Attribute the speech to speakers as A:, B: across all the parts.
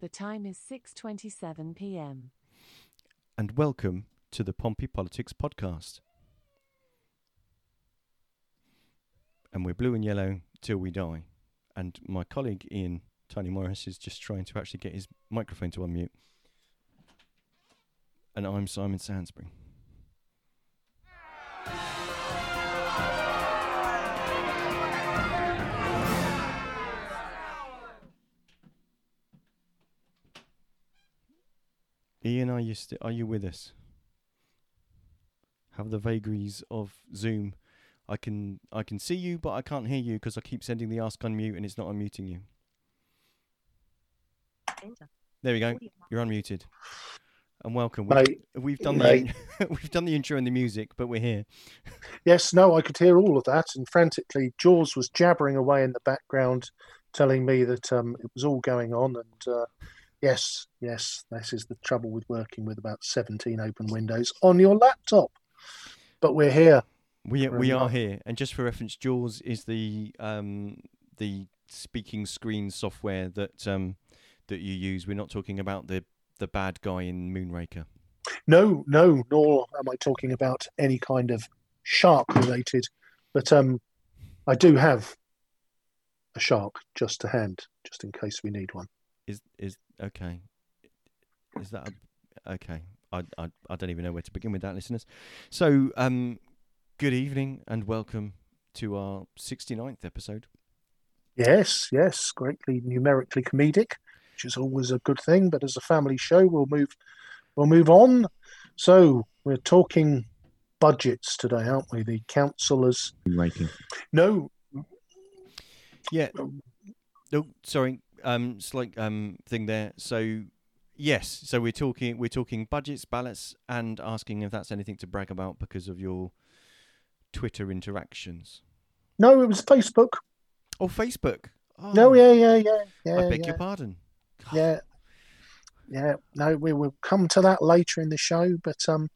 A: The time is 6:27 p.m.
B: and welcome to the Pompey Politics Podcast. And we're blue and yellow till we die. And my colleague Ian Tony Morris is just trying to actually get his microphone to unmute. And I'm Simon Sansbury. Ian, are you st- are you with us? Have the vagaries of Zoom. I can I can see you, but I can't hear you because I keep sending the ask unmute and it's not unmuting you. There we go. You're unmuted. And welcome. We've,
C: Mate,
B: we've done
C: mate.
B: the we've done the intro and the music, but we're here.
C: Yes, no, I could hear all of that, and frantically, Jaws was jabbering away in the background, telling me that um, it was all going on. And uh, yes, yes, this is the trouble with working with about 17 open windows on your laptop. But we're here.
B: We we are here, and just for reference, Jaws is the um the speaking screen software that um that you use. We're not talking about the the bad guy in Moonraker.
C: No, no, nor am I talking about any kind of shark related, but um, I do have a shark just to hand, just in case we need one.
B: Is is okay? Is that a, okay? I, I I don't even know where to begin with that, listeners. So um, good evening and welcome to our 69th episode.
C: Yes, yes, greatly numerically comedic, which is always a good thing. But as a family show, we'll move, we'll move on. So we're talking budgets today, aren't we? The councillors.
D: ranking.
C: No,
B: Yeah. No, sorry. Um, slight um thing there. So, yes. So we're talking we're talking budgets, ballots, and asking if that's anything to brag about because of your Twitter interactions.
C: no, it was Facebook.
B: Oh, Facebook. Oh,
C: No, yeah, yeah, yeah, yeah,
B: I beg
C: yeah,
B: your pardon.
C: yeah, yeah. No, we will come to that later in the show. But um,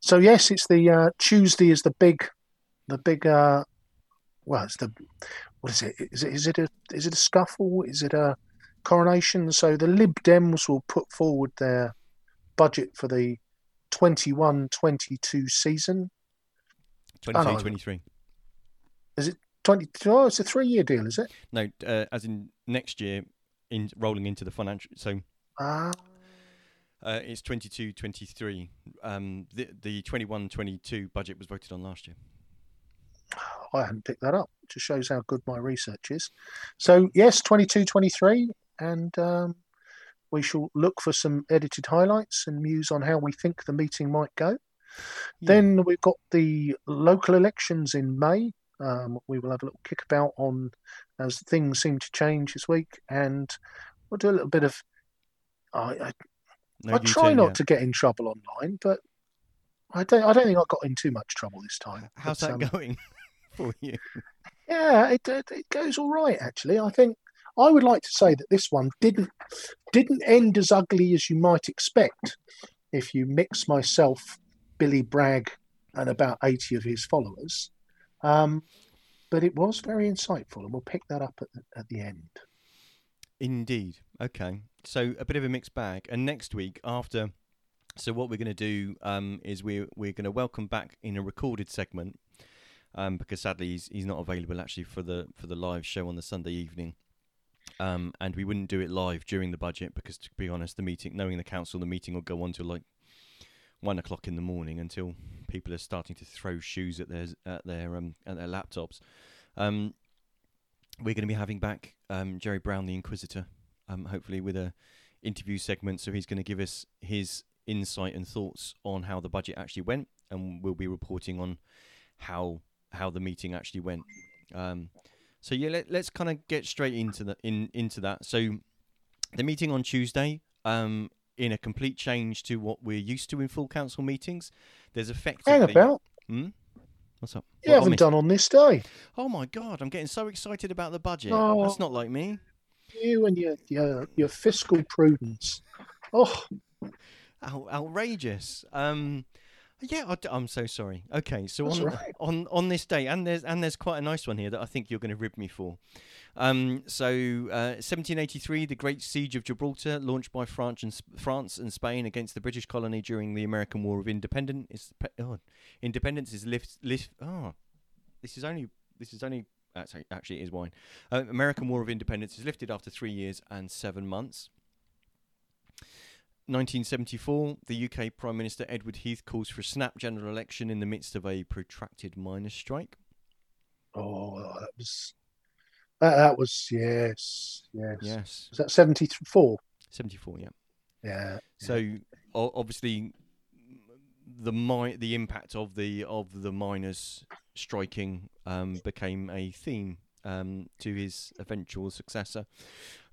C: so yes, it's the uh, Tuesday is the big, the big. Uh, well, it's the what is it? Is it is it a is it a scuffle? Is it a coronation? So the Lib Dems will put forward their budget for the 21-22 season.
B: 22,
C: no.
B: 23.
C: 20, oh, it's a three-year deal, is it?
B: No, uh, as in next year, in rolling into the financial. So
C: Ah,
B: uh, it's 22, 23. Um, the the 21, 22 budget was voted on last year.
C: I hadn't picked that up. It just shows how good my research is. So yes, 22, 23, and um, we shall look for some edited highlights and muse on how we think the meeting might go.
B: Yeah.
C: Then we've got the local elections in May. Um, we will have a little kickabout on as things seem to change this week, and we'll do a little bit of. I, I,
B: No
C: I try
B: U-turn
C: not
B: yet.
C: to get in trouble online, but I don't. I don't think I got in too much trouble this time.
B: How's
C: But,
B: that
C: um,
B: going for you?
C: Yeah, it, it it goes all right actually. I think I would like to say that this one didn't didn't end as ugly as you might expect if you mix myself, Billy Bragg, and about eighty of his followers. Um, but it was very insightful, and we'll pick that up at the, at the end.
B: Indeed. Okay. So a bit of a mixed bag. And next week, after, so what we're going to do um, is we're we're going to welcome back in a recorded segment, um, because sadly he's he's not available actually for the for the live show on the Sunday evening. Um, and we wouldn't do it live during the budget because, to be honest, the meeting, knowing the council, the meeting will go on till like one o'clock in the morning until people are starting to throw shoes at their at their um at their laptops. Um, we're going to be having back um, Jerry Brown, the Inquisitor, um, hopefully with a interview segment. So he's going to give us his insight and thoughts on how the budget actually went, and we'll be reporting on how how the meeting actually went. Um, so yeah, let, let's kind of get straight into the in into that. So the meeting on Tuesday, um, in a complete change to what we're used to in full council meetings, there's effectively
C: Hang about,
B: Hmm? What's up?
C: you
B: what,
C: haven't done on this day.
B: Oh my god, I'm getting so excited about the budget.
C: Oh.
B: That's not like me.
C: You and your your, your fiscal prudence. Oh,
B: Out- outrageous. Um, Yeah, I, am so sorry. Okay, so
C: That's
B: on,
C: right.
B: on on this day, and there's and there's quite a nice one here that I think you're going to rib me for. Um, so uh, 1783, the Great Siege of Gibraltar, launched by France and France and Spain against the British colony during the American War of Independence. Is oh, independence is lift lift. Oh, this is only this is only sorry, actually it is wine. Uh, American War of Independence is lifted after three years and seven months. 1974, the UK Prime Minister Edward Heath calls for a snap general election in the midst of a protracted miners' strike.
C: Oh, that was that. That was yes, yes.
B: Yes,
C: Was that seventy four?
B: 74. Yeah.
C: Yeah.
B: So o- obviously, the mi- the impact of the of the miners striking um, became a theme um, to his eventual successor.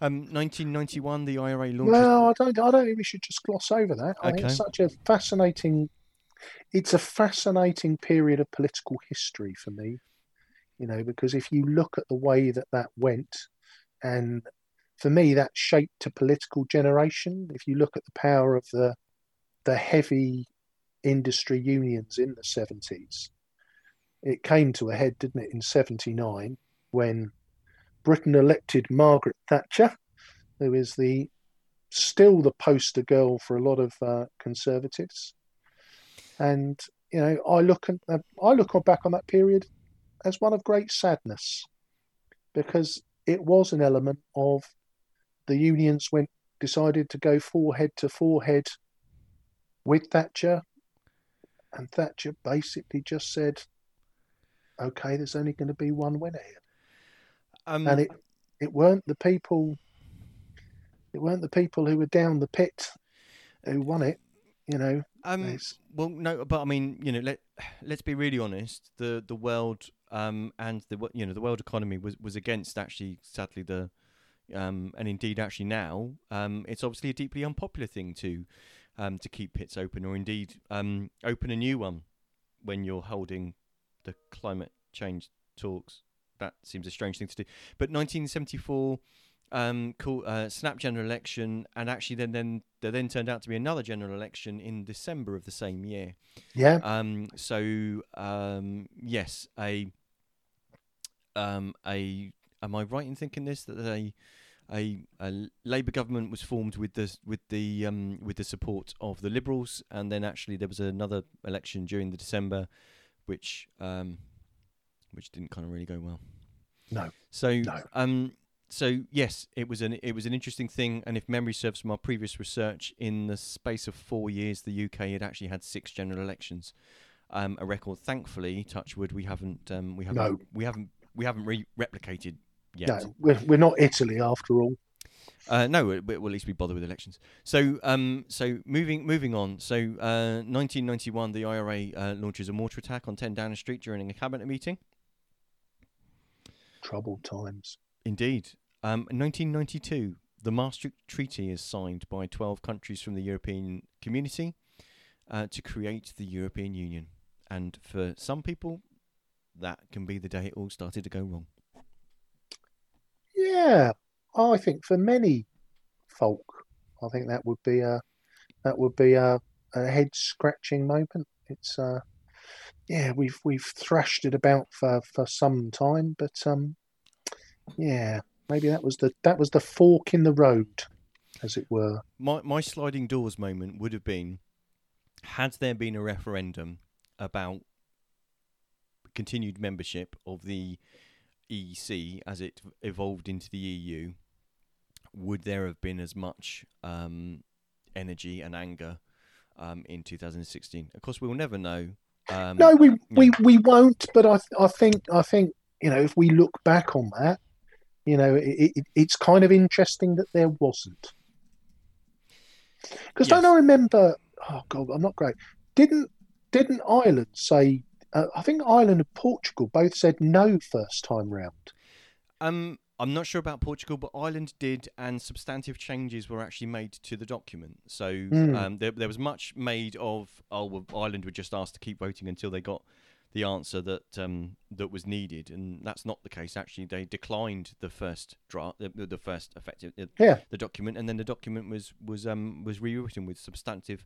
B: Um, 1991, the IRA launches.
C: Well, I don't. I don't think we should just gloss over that. I think
B: Okay.
C: it's such a fascinating. It's a fascinating period of political history for me, you know, because if you look at the way that that went, and for me that shaped a political generation. If you look at the power of the the heavy industry unions in the seventies, it came to a head, didn't it, in seventy nine when Britain elected Margaret Thatcher, who is the still the poster girl for a lot of uh, conservatives. And you know, I look at I look back on that period as one of great sadness, because it was an element of the unions went decided to go forehead to forehead with Thatcher, and Thatcher basically just said, "Okay, there's only going to be one winner here."
B: Um,
C: and it it weren't the people it weren't the people who were down the pit who won it you know
B: Um, well, no, but I mean, you know, let let's be really honest. The the world um and the you know the world economy was was against actually sadly the um and indeed actually now um it's obviously a deeply unpopular thing to um to keep pits open or indeed um open a new one when you're holding the climate change talks. That seems a strange thing to do. But 1974 um, uh, snap general election, and actually then then there then turned out to be another general election in December of the same year.
C: yeah
B: Um, so um, yes, a um, a am I right in thinking this that a a, a Labour government was formed with the with the um, with the support of the Liberals, and then actually there was another election during the December, which um, which didn't kind of really go well.
C: No.
B: So
C: No.
B: um, so yes, it was an it was an interesting thing, and if memory serves from our previous research, in the space of four years, the UK had actually had six general elections, um, a record. Thankfully, Touchwood, we haven't um, we haven't
C: No.
B: we haven't we haven't re- replicated yet.
C: no we're, we're not italy after all
B: Uh, no, we- well, at least we bother with elections. So, um, so moving moving on. So, uh, 1991, the IRA uh, launches a mortar attack on 10 Downing Street during a cabinet meeting.
C: Troubled times
B: Indeed. Um, 1992, the Maastricht Treaty is signed by 12 countries from the European Community uh, to create the European Union. And for some people, that can be the day it all started to go wrong.
C: yeah i think for many folk i think that would be a that would be a, a head scratching moment it's uh yeah we've we've thrashed it about for for some time but um yeah maybe that was the that was the fork in the road as it were
B: My my sliding doors moment would have been had there been a referendum about continued membership of the EC as it evolved into the EU, would there have been as much um, energy and anger um, in 2016? Of course, we'll never know. Um,
C: No, we, we, we won't. But I I think I think you know if we look back on that, you know, it, it, it's kind of interesting that there wasn't. Because don't I remember? Oh God, I'm not great. Didn't didn't Ireland say? Uh, I think Ireland and Portugal both said no first time round.
B: Um, I'm not sure about Portugal, but Ireland did, and substantive changes were actually made to the document. So
C: Mm.
B: um, there, there was much made of, oh, well, Ireland were just asked to keep voting until they got the answer that um, that was needed, and that's not the case. Actually, they declined the first draft, the, the first effective,
C: Yeah.
B: the document, and then the document was was um, was rewritten with substantive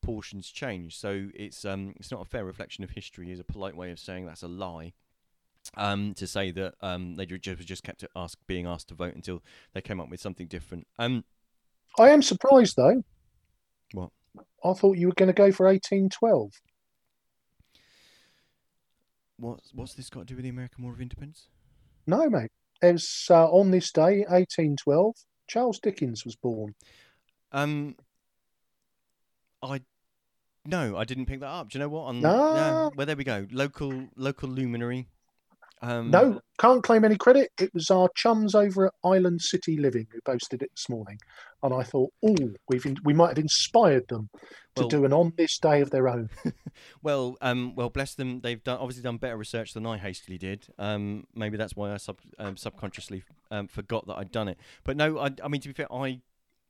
B: portions changed. So it's um it's not a fair reflection of history. Is a polite way of saying that's a lie. Um, to say that um they ju- just just kept ask being asked to vote until they came up with something different. Um,
C: I am surprised though.
B: What?
C: I thought you were going to go for eighteen twelve.
B: what's what's this got to do with the American War of Independence?
C: No, mate. It was uh, on this day, eighteen twelve. Charles Dickens was born.
B: Um, I no, I didn't pick that up. Do you know what? On
C: No.
B: yeah, well, there we go. Local local luminary. Um,
C: No, can't claim any credit. It was our chums over at Island City Living who posted it this morning, and I thought, oh, we've in, we might have inspired them to
B: Well-
C: do an on this day of their own.
B: Well, um, well, bless them. They've done obviously done better research than I hastily did. Um, maybe that's why I sub, um, subconsciously um, forgot that I'd done it. But no, I, I mean to be fair, I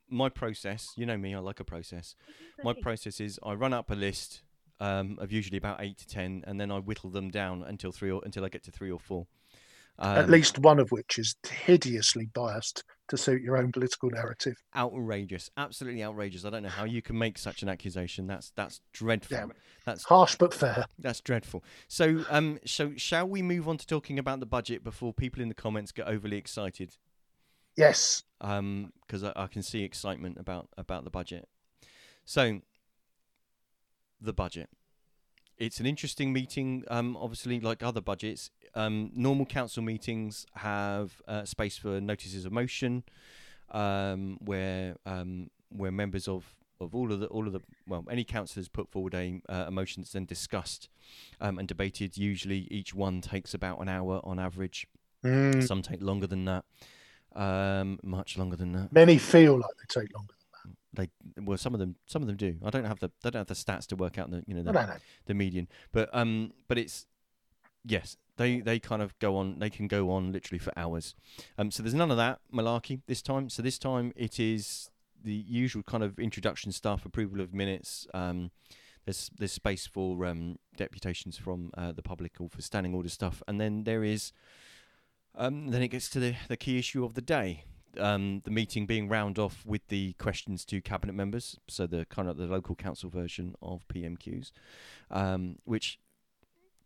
B: my process. You know me, I like a process. My process is I run up a list um, of usually about eight to ten, and then I whittle them down until three or until I get to three or four.
C: at
B: Um,
C: least one of which is hideously biased to suit your own political narrative.
B: outrageous, absolutely outrageous. I don't know how you can make such an accusation. That's that's dreadful.
C: Yeah.
B: That's
C: Harsh but fair.
B: That's dreadful. So, um, so shall we move on to talking about the budget before people in the comments get overly excited?
C: Yes.
B: Um, because I, I can see excitement about about the budget. So, the budget. It's an interesting meeting. Um, obviously, like other budgets, um, normal council meetings have uh, space for notices of motion, um, where um, where members of of all of the all of the well any councillors put forward a, uh, a motion that's then discussed um, and debated. Usually, each one takes about an hour on average.
C: Mm,
B: Some take longer than that, um, much longer than that.
C: many feel like they take longer.
B: They well, some of them some of them do. I don't have the I don't have the stats to work out the you know the,
C: know.
B: the median, but um, but it's yes, they they kind of go on. They can go on literally for hours. Um, so there's none of that malarkey this time. So this time it is the usual kind of introduction stuff, approval of minutes. Um, there's there's space for um deputations from uh, the public or for standing order stuff, and then there is um then it gets to the the key issue of the day. Um, the meeting being round off with the questions to cabinet members, so the kind of the local council version of PMQs, um, which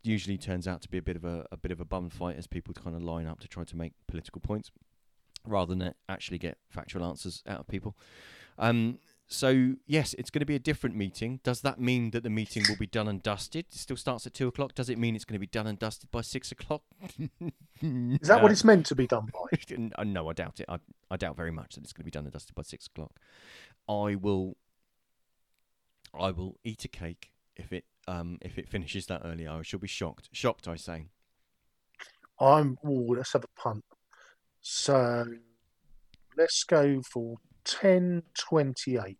B: usually turns out to be a bit of a, a bit of a bum fight as people kind of line up to try to make political points rather than actually get factual answers out of people. Um, so yes, it's going to be a different meeting. Does that mean that the meeting will be done and dusted? It still starts at two o'clock. Does it mean it's going to be done and dusted by six o'clock?
C: Is that what it's meant to be done by?
B: Uh, no, I doubt it. I, I doubt very much that it's going to be done and dusted by six o'clock. I will. I will eat a cake if it um if it finishes that early. I shall be shocked. Shocked, I say.
C: I'm. Oh, let's have a punt. So let's go for ten twenty-eight.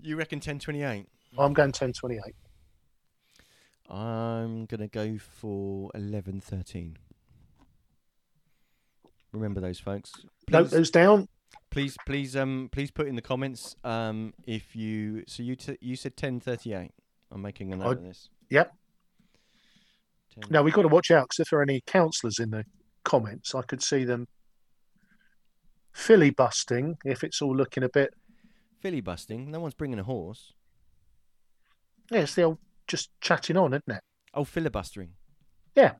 B: You reckon ten twenty eight?
C: I'm going ten twenty-eight.
B: I'm gonna go for eleven thirteen. Remember those folks.
C: Note those down.
B: please, please, um, please put in the comments um if you. So you t- you said ten thirty eight. I'm making a note
C: I-
B: of this.
C: yep.
B: 10
C: Now we've got to watch out because if there are any councillors in the comments, I could see them filibusting if it's all looking a bit.
B: filibusting. No one's bringing a horse.
C: Yeah, it's the old just chatting on, isn't it?
B: Oh, filibustering.
C: Yeah.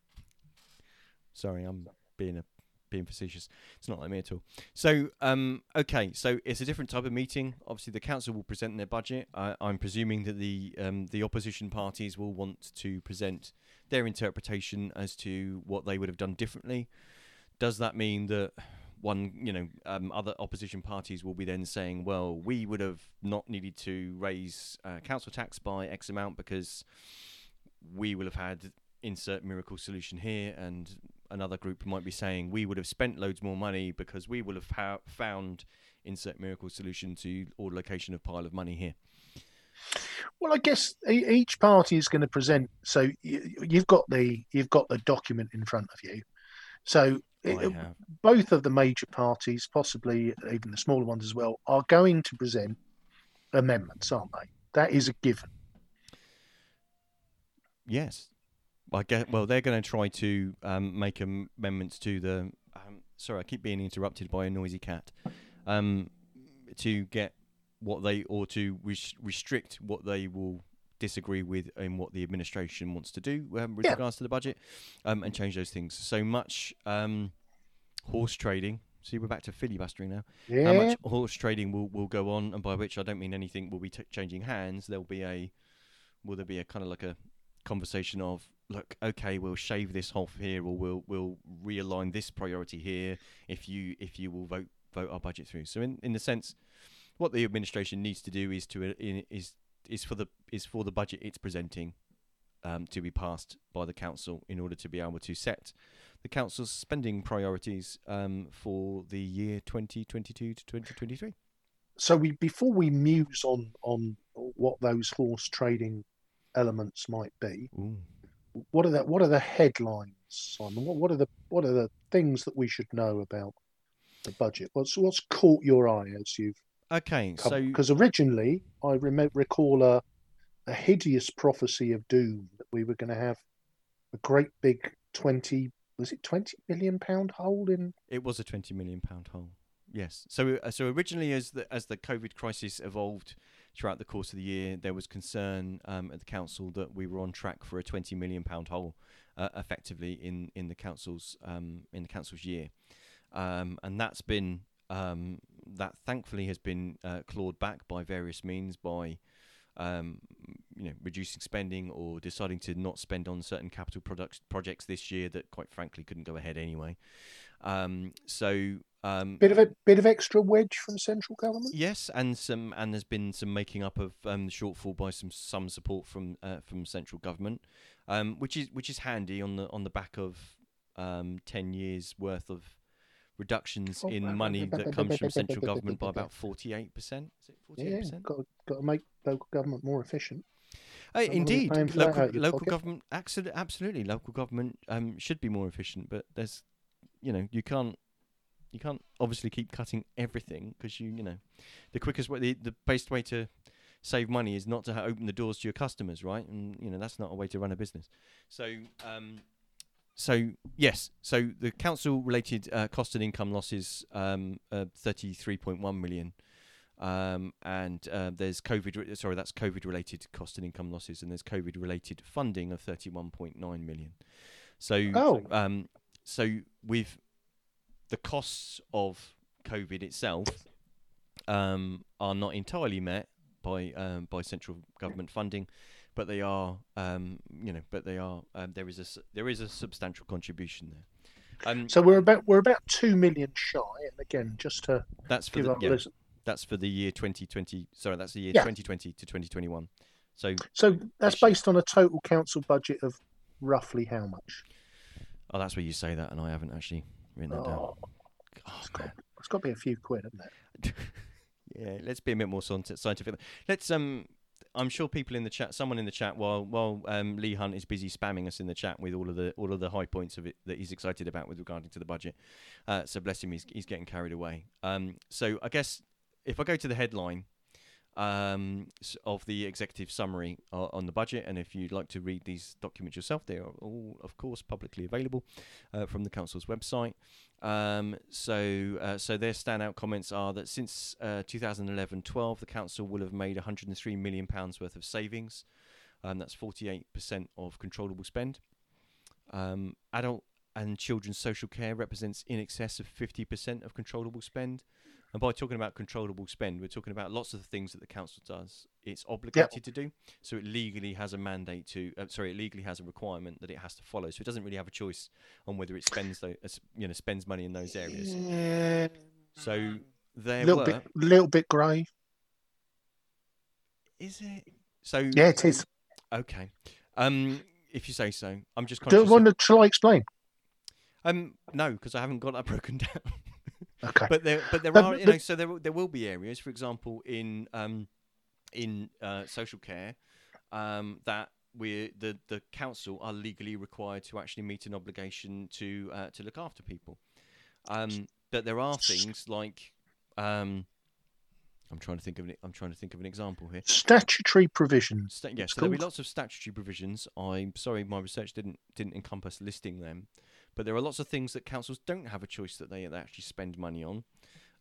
B: Sorry, I'm being a being facetious. It's not like me at all. So, um, okay, so it's a different type of meeting. Obviously, the council will present their budget. I, I'm presuming that the um, the opposition parties will want to present their interpretation as to what they would have done differently. Does that mean that one, you know, um, other opposition parties will be then saying, well, we would have not needed to raise uh, council tax by X amount because we will have had insert miracle solution here, and another group might be saying we would have spent loads more money because we will have ha- found insert miracle solution to or location of pile of money here.
C: Well, I guess each party is going to present. So you've got the you've got the document in front of you. So it- both of the major parties, possibly even the smaller ones as well, are going to present amendments, aren't they? That is a given.
B: Yes. I get, well, they're going to try to um, make amendments to the. Um, sorry, I keep being interrupted by a noisy cat. Um, to get what they or to res- restrict what they will disagree with in what the administration wants to do um, with
C: Yeah.
B: regards to the budget, um, and change those things. So much um, horse trading. See, we're back to filibustering now.
C: Yeah.
B: How much horse trading will, will go on, and by which I don't mean anything will be t- changing hands. There'll be a will there be a kind of like a conversation of look, okay, we'll shave this off here, or we'll we'll realign this priority here if you if you will vote vote our budget through. So in in the sense, what the administration needs to do is to uh, in, is is for the is for the budget it's presenting um, to be passed by the council in order to be able to set the council's spending priorities um, for the year 2022 to 2023.
C: so we before we muse on on what those horse trading elements might be,
B: Ooh.
C: what are the what are the headlines, Simon? What what are the what are the things that we should know about the budget? What's what's caught your eye as you've
B: Okay, so
C: Because originally I rem- recall a a hideous prophecy of doom that we were going to have a great big twenty was it twenty million pound hole in
B: it was a 20 million pound hole. Yes. So uh, so originally, as the as the COVID crisis evolved throughout the course of the year, there was concern um, at the council that we were on track for a 20 million pound hole, uh, effectively in in the council's um, in the council's year, um, and that's been um, that thankfully has been uh, clawed back by various means by. Um, you know, reducing spending or deciding to not spend on certain capital products projects this year that, quite frankly, couldn't go ahead anyway. Um, so um,
C: bit of a bit of extra wedge from central government.
B: yes, and some and there's been some making up of um, the shortfall by some some support from uh, from central government, um, which is which is handy on the on the back of um, ten years worth of reductions
C: Oh,
B: in money that comes from central government by about forty eight percent. Is it forty eight
C: Yeah,
B: percent?
C: got got to make local government more efficient.
B: Uh,
C: Don't wanna be
B: indeed,
C: paying for that
B: local,
C: out of your
B: local government, absolutely, absolutely, local government um, should be more efficient. But there's, you know, you can't, you can't obviously keep cutting everything because you, you know, the quickest way, the, the best way to save money is not to ha- open the doors to your customers, right? And you know that's not a way to run a business. So, um, so yes, so the council-related uh, cost and income losses, um, uh, thirty-three point one million. Um, and uh, there's COVID. Re- sorry, that's COVID-related cost and income losses, and there's COVID-related funding of 31.9 million. So,
C: Oh.
B: um, so with the costs of COVID itself um, are not entirely met by um, by central government funding, but they are, um, you know, but they are. Um, there is a there is a substantial contribution there. Um,
C: So we're about we're about two million shy, and again, just to
B: that's for
C: give
B: the, yeah, that's for the year 2020. Sorry, that's the year
C: Yeah.
B: 2020 to 2021. So,
C: So that's based on a total council budget of roughly how much?
B: oh, that's where you say that, and I haven't actually written that down.
C: Oh,
B: Oh,
C: it's got, it's got to be a few quid, hasn't it?
B: yeah, let's be a bit more scientific. Let's um. I'm sure people in the chat, someone in the chat, while while um, Lee Hunt is busy spamming us in the chat with all of the all of the high points of it that he's excited about with regarding to the budget. Uh, so bless him, he's he's getting carried away. Um, so I guess if I go to the headline um, of the executive summary uh, on the budget, and if you'd like to read these documents yourself, they are all, of course, publicly available uh, from the council's website. Um, so, uh, so their standout comments are that since uh, 2011-12, the council will have made 103 million pounds worth of savings. Um, that's 48% of controllable spend. Um, adult and children's social care represents in excess of 50% of controllable spend. And by talking about controllable spend, we're talking about lots of the things that the council does. It's obligated to do, so it legally has a mandate to. Uh, sorry, it legally has a requirement that it has to follow. So it doesn't really have a choice on whether it spends, tho- uh, you know, spends money in those areas.
C: Yeah,
B: So there
C: little
B: were.
C: bit, little bit grey.
B: Is it? So
C: Yeah, it is.
B: okay. Um, if you say so, I'm just
C: Do you
B: of-
C: want to, shall I explain?
B: um, no, because I haven't got that broken down.
C: Okay.
B: but there but there
C: But-
B: are you know so there there will be areas for example in um in uh, social care um that we the the council are legally required to actually meet an obligation to uh, to look after people um but there are things like um I'm trying to think of an, I'm trying to think of an example here
C: Statutory provisions.
B: Sta- yes,
C: It's
B: so there'll be lots of statutory provisions. I'm sorry, my research didn't didn't encompass listing them, but there are lots of things that councils don't have a choice that they, they actually spend money on.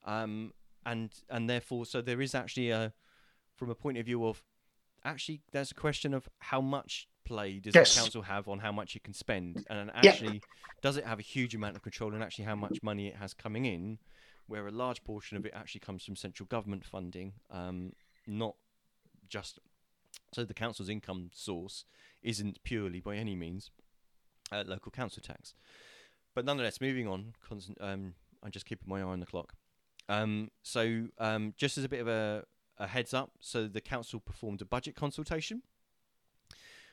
B: Um, and and therefore, so there is actually a, from a point of view of, actually, there's a question of how much play does
C: Yes.
B: the council have on how much it can spend, and actually, does it have a huge amount of control, and actually how much money it has coming in, where a large portion of it actually comes from central government funding, um, not just so the council's income source isn't purely by any means uh, local council tax. But nonetheless, moving on, constant, um, I'm just keeping my eye on the clock. Um, so, um, just as a bit of a, a heads up, so the council performed a budget consultation.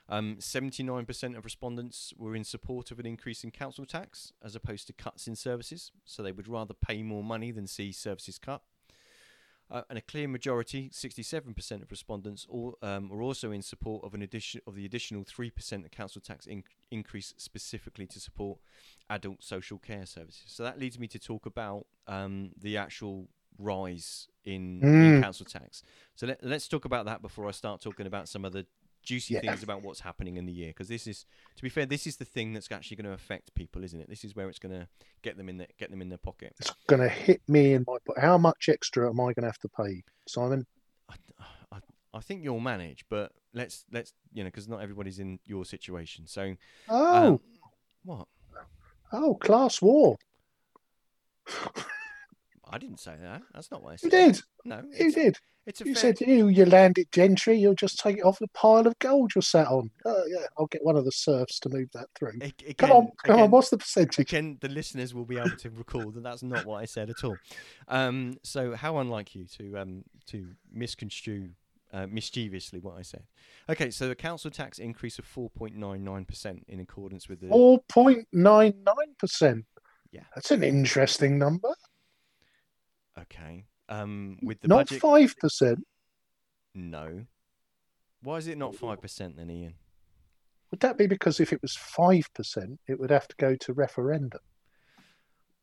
B: Um, 79% of respondents were in support of an increase in council tax as opposed to cuts in services. So they would rather pay more money than see services cut. Uh, and a clear majority, 67% of respondents, all, um, were also in support of an addition of the additional 3% of council tax in- increase specifically to support adult social care services. So that leads me to talk about um, the actual rise in, in
C: Mm.
B: council tax. So let, let's talk about that before I start talking about some of the juicy
C: Yeah.
B: things about what's happening in the year. Because this is, to be fair, this is the thing that's actually going to affect people, isn't it? This is where it's going to get them in the, get them in their pocket.
C: It's going to hit me in my. po- How much extra am I going to have to pay, Simon?
B: I, I, I think you'll manage, but let's let's you know because not everybody's in your situation. So
C: Oh,
B: um, what?
C: oh, class war.
B: I didn't say that. That's not what I said.
C: You did.
B: No,
C: You did.
B: it's a
C: You
B: fair,
C: said you, you landed gentry. You'll just take it off the pile of gold you're sat on. Oh yeah, I'll get one of the serfs to move that through.
B: again,
C: Come on, come
B: again,
C: on. What's the percentage?
B: Again, the listeners will be able to recall that that's not what I said at all. Um, so how unlike you to um, to misconstrue uh, mischievously what I said. Okay, so the council tax increase of 4.99% in accordance with the
C: Four point nine nine percent.
B: Yeah.
C: that's an interesting number.
B: Okay um, with the
C: Not five percent.
B: No. Why is it not five percent then, Ian?
C: Would that be because if it was five percent, it would have to go to referendum?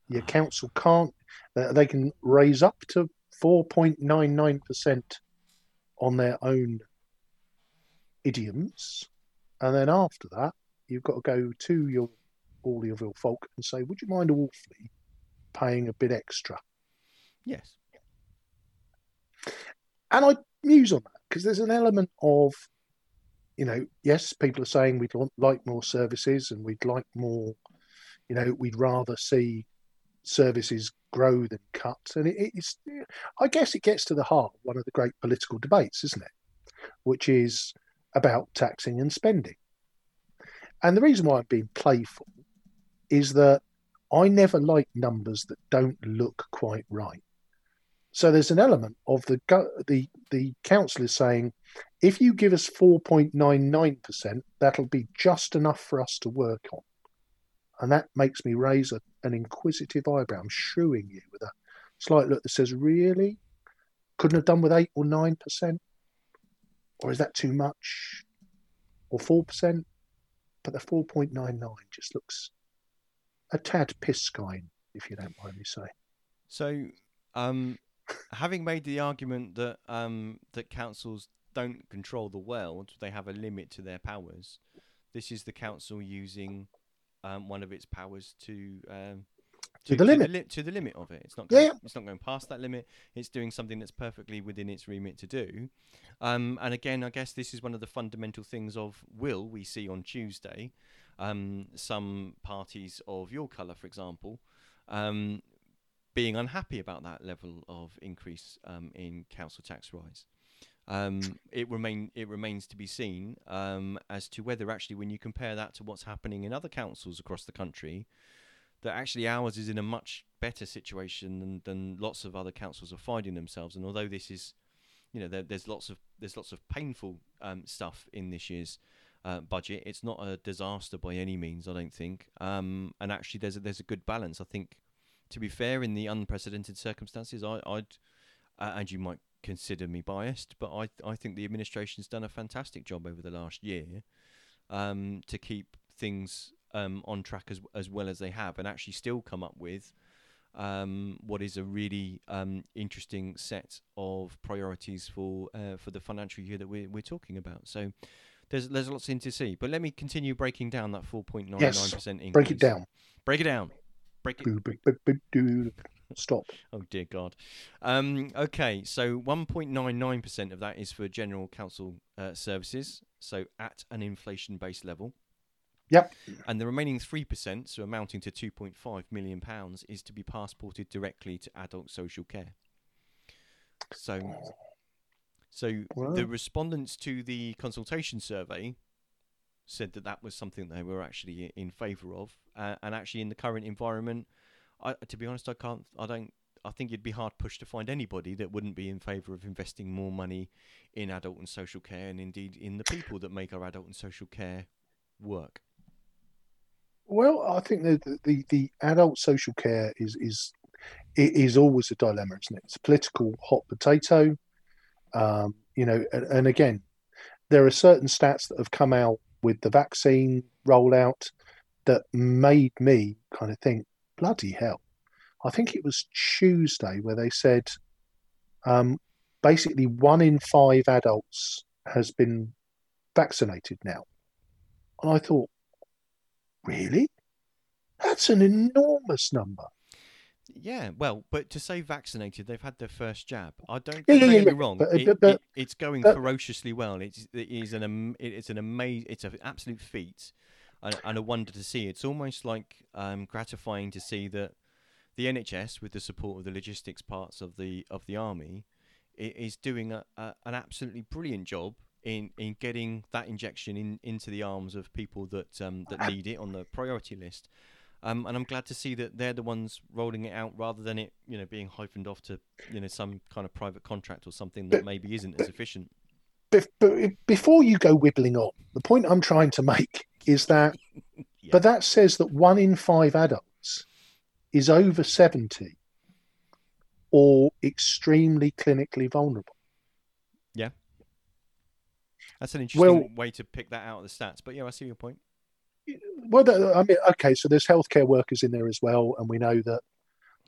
C: Your
B: Ah.
C: council can't. Uh, they can raise up to four point nine nine percent on their own idioms, and then after that, you've got to go to your your folk and say, "Would you mind awfully paying a bit extra?"
B: Yes.
C: And I muse on that because there's an element of, you know, yes, people are saying we'd like more services and we'd like more, you know, we'd rather see services grow than cut. And it, it's, I guess it gets to the heart of one of the great political debates, isn't it? Which is about taxing and spending. And the reason why I'm being playful is that I never like numbers that don't look quite right. So there's an element of the the the council is saying, if you give us 4.99%, that'll be just enough for us to work on, and that makes me raise a, an inquisitive eyebrow. I'm shooing you with a slight look that says, really, couldn't have done with eight or nine percent, or is that too much, or four percent? But the 4.99 just looks a tad piscine, if you don't mind me saying.
B: So, um, having made the argument that um, that councils don't control the world, they have a limit to their powers. This is the council using um, one of its powers to um,
C: To the limit.
B: li- to the limit of it. It's not going,
C: yeah.
B: it's not going past that limit. It's doing something that's perfectly within its remit to do. Um, and again, I guess this is one of the fundamental things of will we see on Tuesday. Um, some parties of your colour, for example, um, being unhappy about that level of increase um, in council tax rise. Um, it remain it remains to be seen um, as to whether actually, when you compare that to what's happening in other councils across the country, that actually ours is in a much better situation than, than lots of other councils are finding themselves. And although this is, you know, there, there's lots of there's lots of painful um, stuff in this year's uh, budget. It's not a disaster by any means, I don't think. Um, and actually, there's a, there's a good balance. I think, to be fair, in the unprecedented circumstances, I, I'd uh, and you might consider me biased, but I I think the administration's done a fantastic job over the last year um, to keep things um, on track as as well as they have, and actually still come up with um, what is a really um, interesting set of priorities for uh, for the financial year that we're we're talking about. So. There's, there's lots in to see, but let me continue breaking down that 4.99% increase.
C: Break it down.
B: Break it down. Break it.
C: Stop.
B: Oh dear God. Um, okay, so 1.99% of that is for general council uh, services, so at an inflation-based level.
C: Yep.
B: And the remaining 3%, so amounting to 2.5 million pounds, is to be passported directly to adult social care. So, so
C: Wow.
B: the respondents to the consultation survey said that that was something they were actually in favour of, uh, and actually in the current environment, I, to be honest, I can't, I don't, I think you'd be hard pushed to find anybody that wouldn't be in favour of investing more money in adult and social care, and indeed in the people that make our adult and social care work.
C: Well, I think the the, the, adult social care is is it is always a dilemma, isn't it? It's a political hot potato. Um, you know, and, and again, there are certain stats that have come out with the vaccine rollout that made me kind of think, bloody hell. I think it was Tuesday where they said um, basically one in five adults has been vaccinated now. And I thought, really? That's an enormous number.
B: Yeah, well, but to say vaccinated, they've had their first jab. I don't.
C: Yeah, yeah,
B: get
C: yeah,
B: me wrong.
C: but-
B: it,
C: but- but-
B: it- it's going
C: but-
B: ferociously well. It's it is an it's an amazing. It's an absolute feat, and, and a wonder to see. It's almost like um, gratifying to see that the NHS, with the support of the logistics parts of the of the army, is doing a, a, an absolutely brilliant job in, in getting that injection in, into the arms of people that um, that need it on the priority list. Um, and I'm glad to see that they're the ones rolling it out rather than it, you know, being hyphened off to, you know, some kind of private contract or something that maybe isn't as efficient.
C: But before you go wibbling on, the point I'm trying to make is that,
B: Yeah.
C: but that says that one in five adults is over 70 or extremely clinically vulnerable. Yeah.
B: That's an interesting
C: Well-
B: way to pick that out of the stats. But yeah, I see your point.
C: Well, I mean, okay, so there's healthcare workers in there as well, and we know that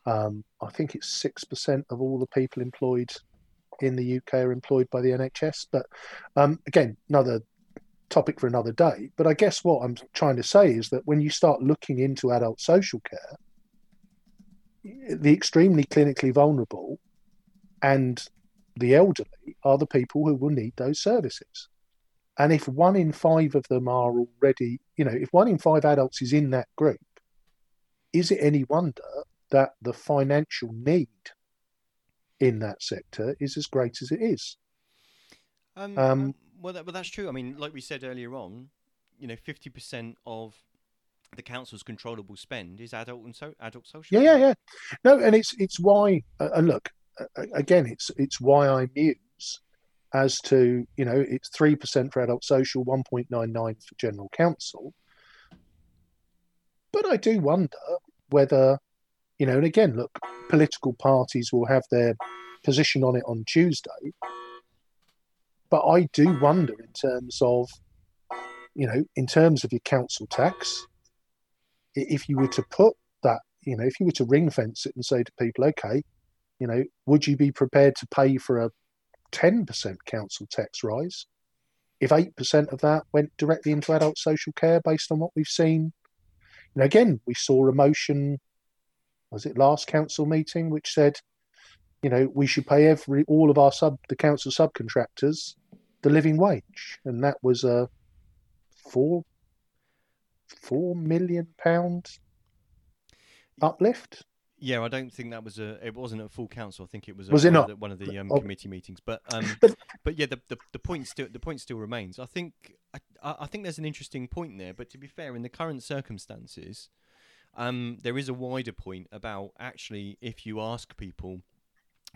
C: um, I think it's six percent of all the people employed in the UK are employed by the NHS. But um, again, another topic for another day. But I guess what I'm trying to say is that when you start looking into adult social care, the extremely clinically vulnerable and the elderly are the people who will need those services. And if one in five of them are already, you know, if one in five adults is in that group, is it any wonder that the financial need in that sector is as great as it is?
B: Um,
C: Um,
B: um, well, that, well, that's true. I mean, like we said earlier on, you know, 50% of the council's controllable spend is adult and so adult social.
C: Yeah, yeah, yeah. No, and it's it's why, uh, and look, uh, again, it's it's why I muse as to you know it's three percent for adult social, one point nine nine for general council. But I do wonder whether, you know, and again, look, political parties will have their position on it on Tuesday. But I do wonder in terms of, you know, in terms of your council tax, if you were to put that, you know, if you were to ring fence it and say to people, okay, you know, would you be prepared to pay for a 10% council tax rise if 8% of that went directly into adult social care based on what we've seen? Know, again, we saw a motion, was it last council meeting, which said, you know, we should pay every all of our sub the council subcontractors the living wage, and that was a four four million pound uplift.
B: Yeah, I don't think that was a. It wasn't a full council. I think it was. A,
C: Was it
B: one
C: not?
B: Of the, one of the um,
C: Oh.
B: committee meetings, but um,
C: But-
B: but yeah, the, the the point still the point still remains. I think I, I think there's an interesting point there. But to be fair, in the current circumstances, um, there is a wider point about actually if you ask people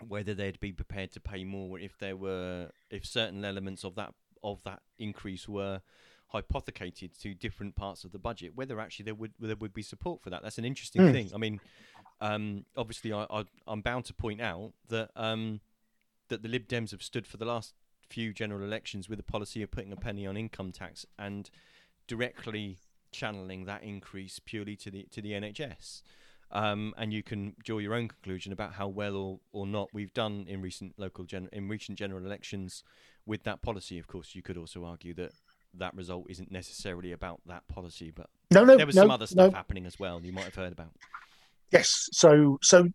B: whether they'd be prepared to pay more if there were if certain elements of that of that increase were hypothecated to different parts of the budget, whether actually there would there would be support for that. That's an interesting
C: Hmm.
B: thing. I mean, um, obviously, I, I I'm bound to point out that um, that the Lib Dems have stood for the last few general elections with a policy of putting a penny on income tax and directly channeling that increase purely to the to the NHS. Um, and you can draw your own conclusion about how well or, or not we've done in recent local gen- in recent general elections with that policy. Of course, you could also argue that that result isn't necessarily about that policy, but
C: No, no,
B: there was
C: no,
B: some other stuff
C: no.
B: happening as well. You might have heard about.
C: Yes. So, so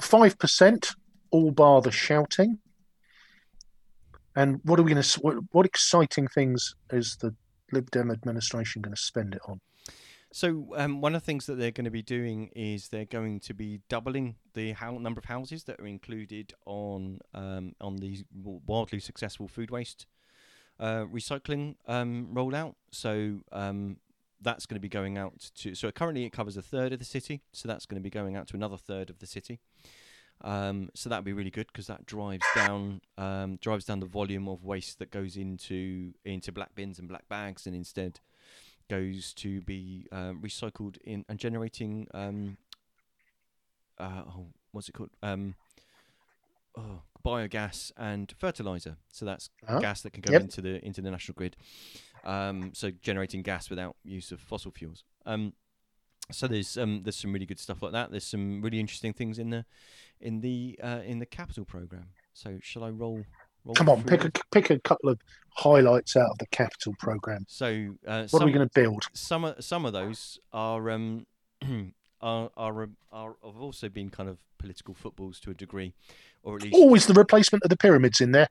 C: five percent, all bar the shouting. And what are we going to? What, what exciting things is the Lib Dem administration going to spend it on?
B: So um, one of the things that they're going to be doing is they're going to be doubling the how, number of houses that are included on um, on the wildly successful food waste uh, recycling um, rollout. So um, that's going to be going out to. So currently it covers a third of the city. So that's going to be going out to another third of the city. Um, so that'd be really good because that drives down um, drives down the volume of waste that goes into into black bins and black bags, and instead goes to be uh, recycled in and generating um, uh, oh, what's it called? Um, oh, biogas and fertilizer. So that's
C: Uh-huh.
B: gas that can go
C: Yep.
B: into the into the national grid. Um, so generating gas without use of fossil fuels. Um, so there's um, there's some really good stuff like that. There's some really interesting things in the in the uh, in the capital program. So shall I roll? roll
C: Come on, pick a pick a couple of highlights out of the capital program.
B: So uh,
C: What are we going to build?
B: some of some of those are um are are um, are have also been kind of political footballs to a degree, or at least
C: Oh, is the replacement of the pyramids in there?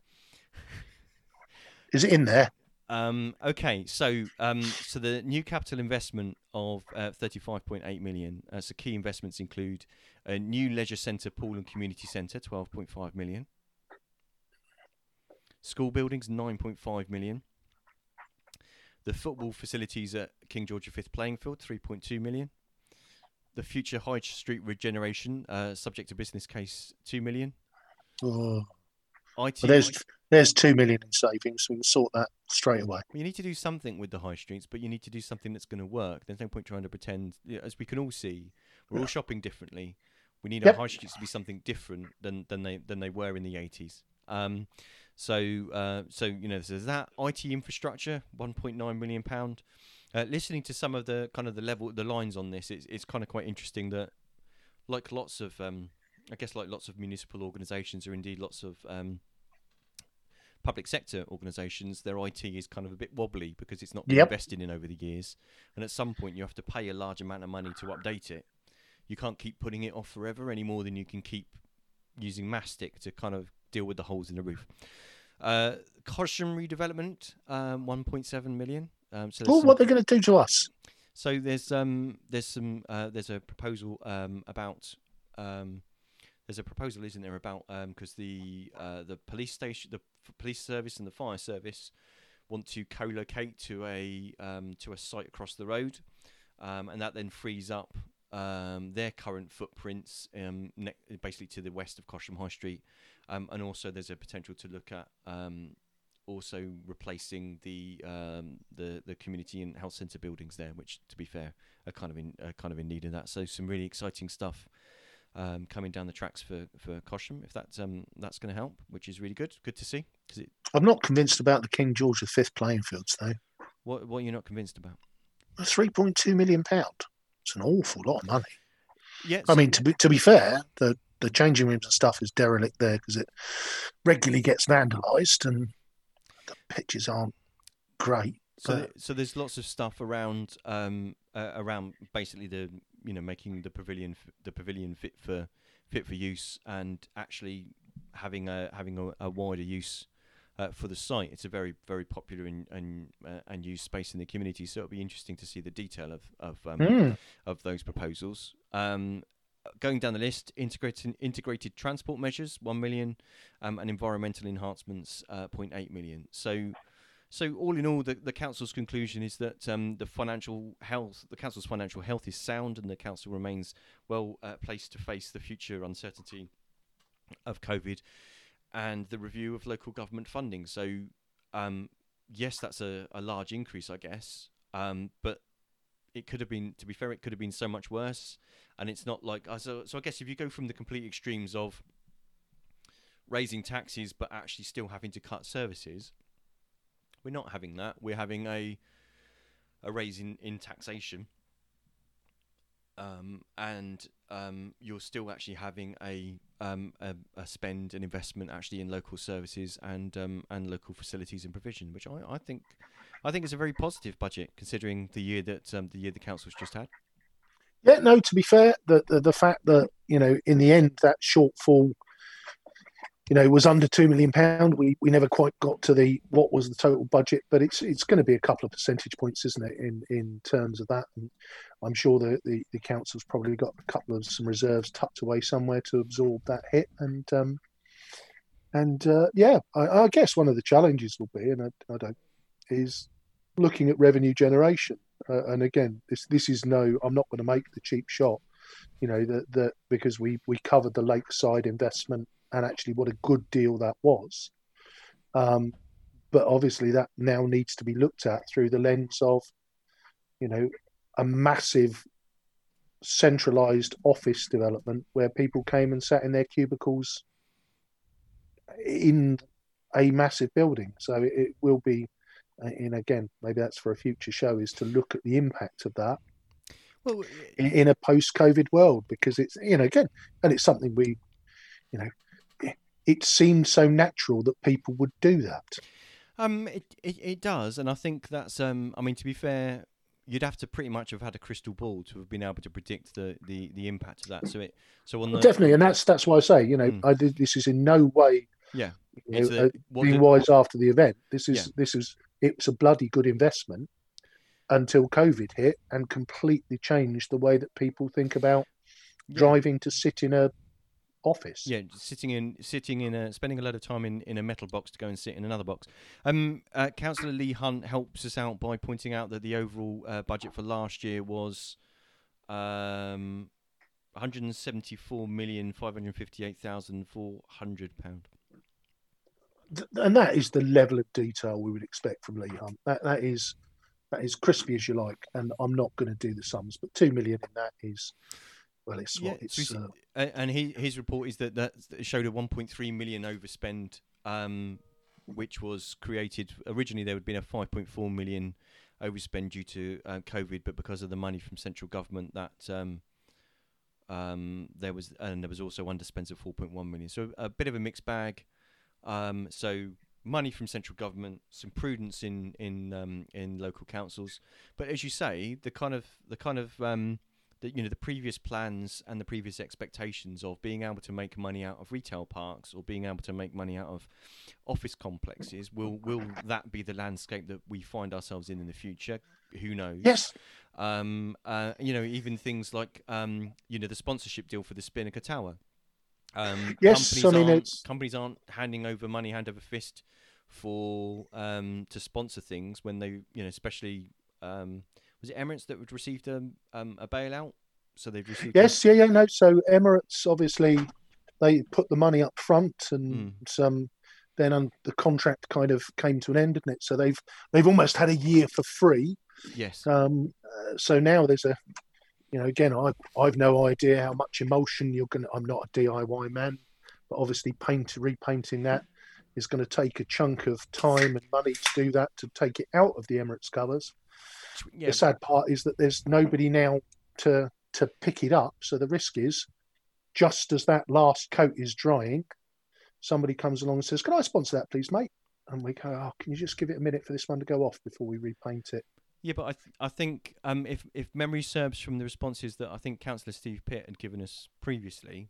C: Is it in there?
B: Um okay. So um so the new capital investment of uh, thirty five point eight million. Uh, so key investments include a new leisure centre, pool and community centre, twelve point five million. School buildings, nine point five million. The football facilities at King George V playing field, three point two million. The future High Street regeneration, uh, subject to business case, two million.
C: Oh,
B: IT.
C: well, there's there's two million in savings. We can sort that straight away.
B: You need to do something with the high streets, but you need to do something that's going to work. There's no point trying to pretend. As we can all see, we're all shopping differently. We need
C: Yep.
B: our high streets to be something different than, than they than they were in the 80s. Um, so uh, so you know, there's that IT infrastructure, 1.9 million pound. Uh, listening to some of the kind of the level, the lines on this, it's it's kind of quite interesting that, like lots of, um, I guess like lots of municipal organisations, or indeed lots of um, public sector organisations, their IT is kind of a bit wobbly because it's not been
C: Yep.
B: invested in over the years, and at some point you have to pay a large amount of money to update it. You can't keep putting it off forever any more than you can keep using mastic to kind of deal with the holes in the roof. Uh, redevelopment, um, 1.7 million. Um, so
C: Oh, what they're going to do to us?
B: so there's um there's some uh, there's a proposal um about um there's a proposal isn't there about um because the uh, the police station the f- police service and the fire service want to co-locate to a um to a site across the road um and that then frees up um their current footprints um ne- basically to the west of Cosham High Street um and also there's a potential to look at um also replacing the um, the the community and health centre buildings there, which, to be fair, are kind of in are kind of in need of that. So some really exciting stuff um, coming down the tracks for for Cosham, if that's um that's going to help, which is really good. Good to see. It
C: I'm not convinced about the King George V playing fields though.
B: what what are you're not convinced about?
C: Three point two million pound. It's an awful lot of money.
B: Yeah,
C: I mean, to be to be fair, the the changing rooms and stuff is derelict there because it regularly gets vandalised and the pitches aren't great.
B: So,
C: But-
B: so there's lots of stuff around um uh, around basically the you know making the pavilion f- the pavilion fit for fit for use and actually having a having a, a wider use uh, for the site. It's a very very popular and and, uh, and used space in the community. So it'll be interesting to see the detail of of um,
C: Mm.
B: of those proposals. Um, going down the list, integrated integrated transport measures, one million, um, and environmental enhancements, uh, 0.8 million. So, so all in all, the, the council's conclusion is that um, the financial health, the council's financial health is sound, and the council remains well uh, placed to face the future uncertainty of COVID and the review of local government funding. So, um, yes, that's a, a large increase, I guess, um, but it could have been, to be fair, it could have been so much worse. And it's not like uh, so. So I guess if you go from the complete extremes of raising taxes but actually still having to cut services, we're not having that. We're having a a raise in, in taxation, um, and um, you're still actually having a, um, a a spend and investment actually in local services and um, and local facilities and provision, which I, I think I think is a very positive budget considering the year that um, the year the council's just had.
C: Yeah, no. To be fair, the, the the fact that you know in the end that shortfall, you know, was under two million pound. We we never quite got to the what was the total budget, but it's it's going to be a couple of percentage points, isn't it? In in terms of that, and I'm sure the the, the council's probably got a couple of some reserves tucked away somewhere to absorb that hit, and um, and uh, yeah, I, I guess one of the challenges will be, and I, I don't, is looking at revenue generation uh, and again, this this is no. I'm not going to make the cheap shot. You know that that because we we covered the lakeside investment and actually what a good deal that was. Um, but obviously that now needs to be looked at through the lens of, you know, a massive centralized office development where people came and sat in their cubicles in a massive building. So it, it will be and again, maybe that's for a future show, is to look at the impact of that well, in, in a post-COVID world, because it's you know again, and it's something we, you know, it, seemed so natural that people would do that.
B: Um, it, it it does, and I think that's um, I mean, to be fair, you'd have to pretty much have had a crystal ball to have been able to predict the the, the impact of that. So it so on the
C: definitely, and that's that's why I say, you know, mm. I did, this is in no way
B: yeah
C: you know, a, uh, being did, wise after the event. This is yeah. this is it was a bloody good investment until COVID hit and completely changed the way that people think about yeah. driving to sit in a office.
B: Yeah, sitting in sitting in a spending a lot of time in, in a metal box to go and sit in another box. Um, uh, Councillor Lee Hunt helps us out by pointing out that the overall uh, budget for last year was um, one hundred and seventy four million five hundred fifty eight thousand four hundred pound
C: and that is the level of detail we would expect from Lee Hunt. That that is that is crispy as you like, and I'm not going to do the sums, but two million in that is well, it's yeah, what it's.
B: Uh, and he, his report is that that showed a 1.3 million overspend, um, which was created originally. There would have been a 5.4 million overspend due to uh, COVID, but because of the money from central government, that um, um, there was and there was also underspends of 4.1 million. So a bit of a mixed bag. Um, so money from central government, some prudence in in um, in local councils, but as you say, the kind of the kind of um, the, you know the previous plans and the previous expectations of being able to make money out of retail parks or being able to make money out of office complexes will will that be the landscape that we find ourselves in in the future? Who knows?
C: Yes.
B: Um, uh, you know, even things like um, you know the sponsorship deal for the Spinnaker Tower. Um,
C: yes,
B: I
C: mean it's
B: companies aren't handing over money hand over fist for um, to sponsor things when they, you know, especially um, was it Emirates that would received a, um, a bailout? So they've received.
C: Yes, yeah, yeah, no. So Emirates obviously they put the money up front, and mm. some then um, the contract kind of came to an end, didn't it? So they've they've almost had a year for free.
B: Yes.
C: Um, uh, so now there's a you know, again, I I've no idea how much emulsion you're going. to I'm not a DIY man, but obviously, paint repainting that is going to take a chunk of time and money to do that to take it out of the Emirates covers. Yeah. The sad part is that there's nobody now to to pick it up. So the risk is, just as that last coat is drying, somebody comes along and says, "Can I sponsor that, please, mate?" And we go, "Oh, can you just give it a minute for this one to go off before we repaint it?"
B: Yeah, but I th- I think um, if if memory serves from the responses that I think Councillor Steve Pitt had given us previously,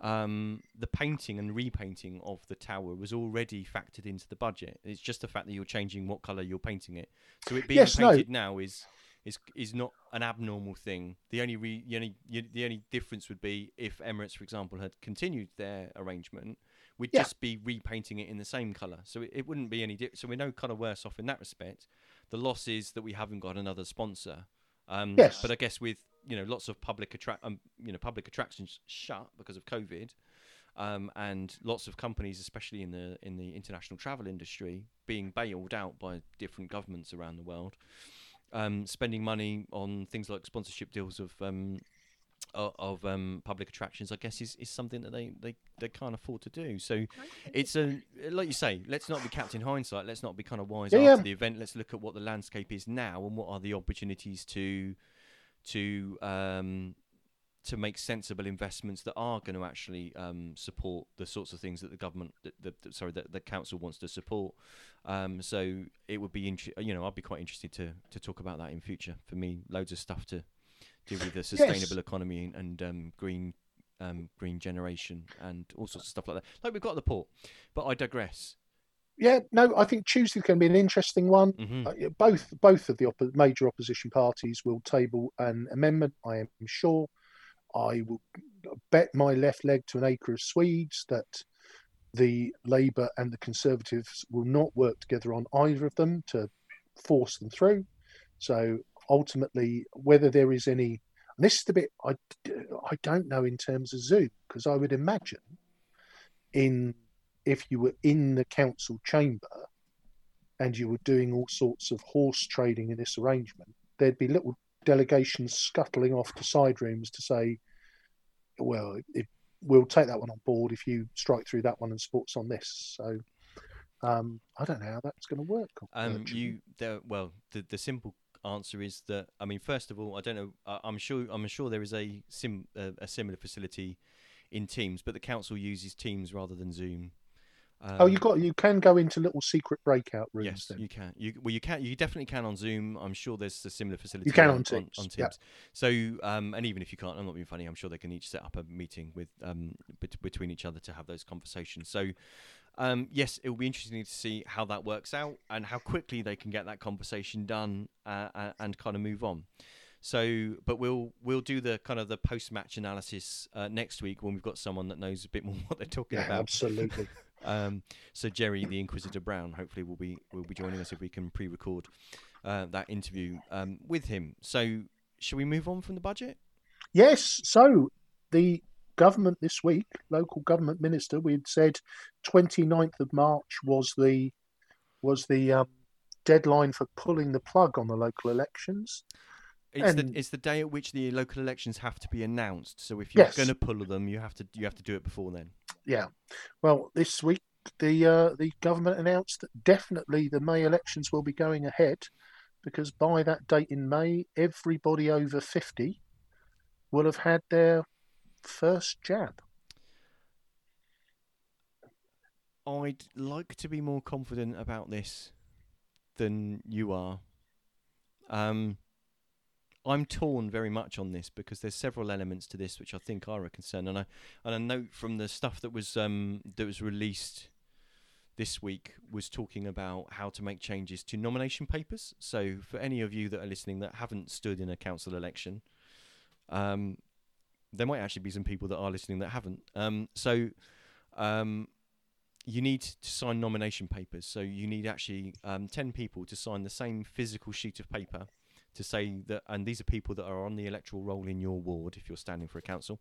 B: um, the painting and repainting of the tower was already factored into the budget. It's just the fact that you're changing what colour you're painting it. So it being yes, painted no. now is is is not an abnormal thing. The only re, the only the only difference would be if Emirates, for example, had continued their arrangement, we'd yeah. just be repainting it in the same colour. So it, it wouldn't be any. Di- so we're no kind of worse off in that respect. The loss is that we haven't got another sponsor. Um,
C: yes.
B: But I guess with you know lots of public attract um, you know public attractions shut because of COVID, um, and lots of companies, especially in the in the international travel industry, being bailed out by different governments around the world, um, spending money on things like sponsorship deals of um, of um, public attractions, I guess, is, is something that they, they, they can't afford to do. So it's a like you say, let's not be capped in hindsight. Let's not be kind of wise yeah, after yeah. the event. Let's look at what the landscape is now and what are the opportunities to to um, to make sensible investments that are going to actually um, support the sorts of things that the government, the, the, the sorry, that the council wants to support. Um, so it would be, int- you know, I'd be quite interested to to talk about that in future. For me, loads of stuff to do with the sustainable economy and um, green um, green generation and all sorts of stuff like that. Like we've got the port. But I digress.
C: Yeah, no, I think Tuesday's going to be an interesting one.
B: hmm
C: Uh, both both of the oppo- major opposition parties will table an amendment. I am sure. I will bet my left leg to an acre of Swedes that the Labour and the Conservatives will not work together on either of them to force them through. So ultimately, whether there is any, and this is the bit I, I don't know in terms of Zoom because I would imagine in if you were in the council chamber and you were doing all sorts of horse trading in this arrangement, there'd be little delegations scuttling off to side rooms to say, well, if, we'll take that one on board if you strike through that one and sports on this. So um, I don't know how that's going to work.
B: Um, you there. Well, the the simple answer is that I mean, first of all, I don't know. Uh, I'm sure. I'm sure there is a sim uh, a similar facility in Teams, but the council uses Teams rather than Zoom. Um,
C: oh, you got you can go into little secret breakout rooms.
B: Yes,
C: then.
B: you can. You well, you can. You definitely can on Zoom. I'm sure there's a similar facility.
C: You can
B: on,
C: on Teams,
B: On,
C: yeah.
B: Teams. So, um, and even if you can't, I'm not being funny. I'm sure they can each set up a meeting with um bet- between each other to have those conversations. So, um, yes, it will be interesting to see how that works out and how quickly they can get that conversation done uh, uh, and kind of move on. So, but we'll we'll do the kind of the post match analysis uh, next week when we've got someone that knows a bit more what they're talking
C: Yeah,
B: about.
C: absolutely.
B: Um, so Jerry, the Inquisitor Brown, hopefully will be will be joining us if we can pre-record uh, that interview um, with him. So, shall we move on from the budget?
C: Yes. So the government this week, local government minister, we'd said 29th of March was the was the um, deadline for pulling the plug on the local elections.
B: It's the it's the day at which the local elections have to be announced. So if you're
C: Yes.
B: going to pull them, you have to you have to do it before then.
C: Yeah. Well, this week the uh, the government announced that definitely the May elections will be going ahead because by that date in May, everybody over 50 will have had their first jab.
B: I'd like to be more confident about this than you are. Um, I'm torn very much on this because there's several elements to this which I think are a concern, and I and I note from the stuff that was um, that was released this week was talking about how to make changes to nomination papers. So for any of you that are listening that haven't stood in a council election, um, there might actually be some people that are listening that haven't. Um, so um, you need to sign nomination papers. So you need actually um, 10 people to sign the same physical sheet of paper to say that, and these are people that are on the electoral roll in your ward if you're standing for a council,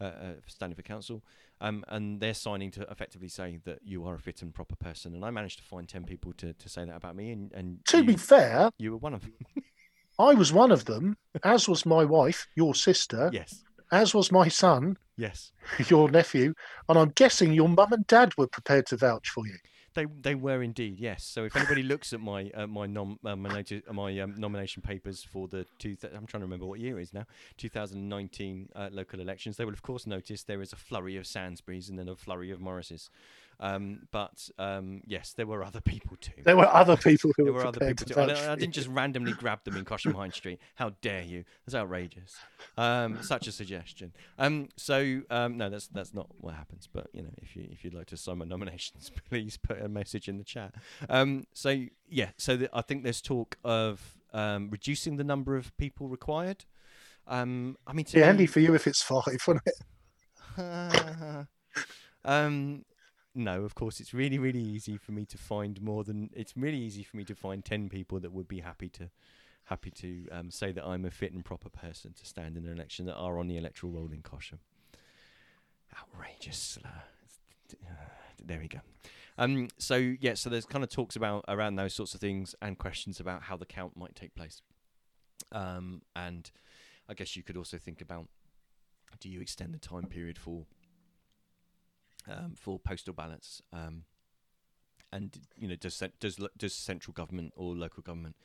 B: uh, uh, standing for council, um, and they're signing to effectively say that you are a fit and proper person. And I managed to find 10 people to, to say that about me, and, and
C: To
B: you,
C: be fair,
B: you were one of them.
C: I was one of them, as was my wife, your sister,
B: yes,
C: as was my son,
B: yes.
C: your nephew, and I'm guessing your mum and dad were prepared to vouch for you.
B: They they were indeed yes. So if anybody looks at my uh, my nom uh, my, uh, my um, nomination papers for the two th- I'm trying to remember what year it is now 2019 uh, local elections, they will of course notice there is a flurry of Sainsbury's and then a flurry of Morris's. Um, but um, yes, there were other people too.
C: There were other people who
B: There
C: were,
B: were other people too. I, I didn't just randomly grab them in Cosham High Street. How dare you? That's outrageous. Um, such a suggestion. Um, so um, no, that's that's not what happens. But you know, if you if you'd like to sign my nominations, please put a message in the chat. Um, so yeah, so the, I think there's talk of um, reducing the number of people required. Um, I mean, to
C: Yeah,
B: me-
C: handy for you if it's five, wouldn't it?
B: um, no, of course, it's really, really easy for me to find more than it's really easy for me to find ten people that would be happy to happy to um, say that I'm a fit and proper person to stand in an election that are on the electoral roll in Cosham. Outrageous slur. There we go. Um, so yeah, so there's kind of talks about around those sorts of things and questions about how the count might take place. Um, and I guess you could also think about do you extend the time period for um, for postal ballots? Um, and you know, does does does central government or local government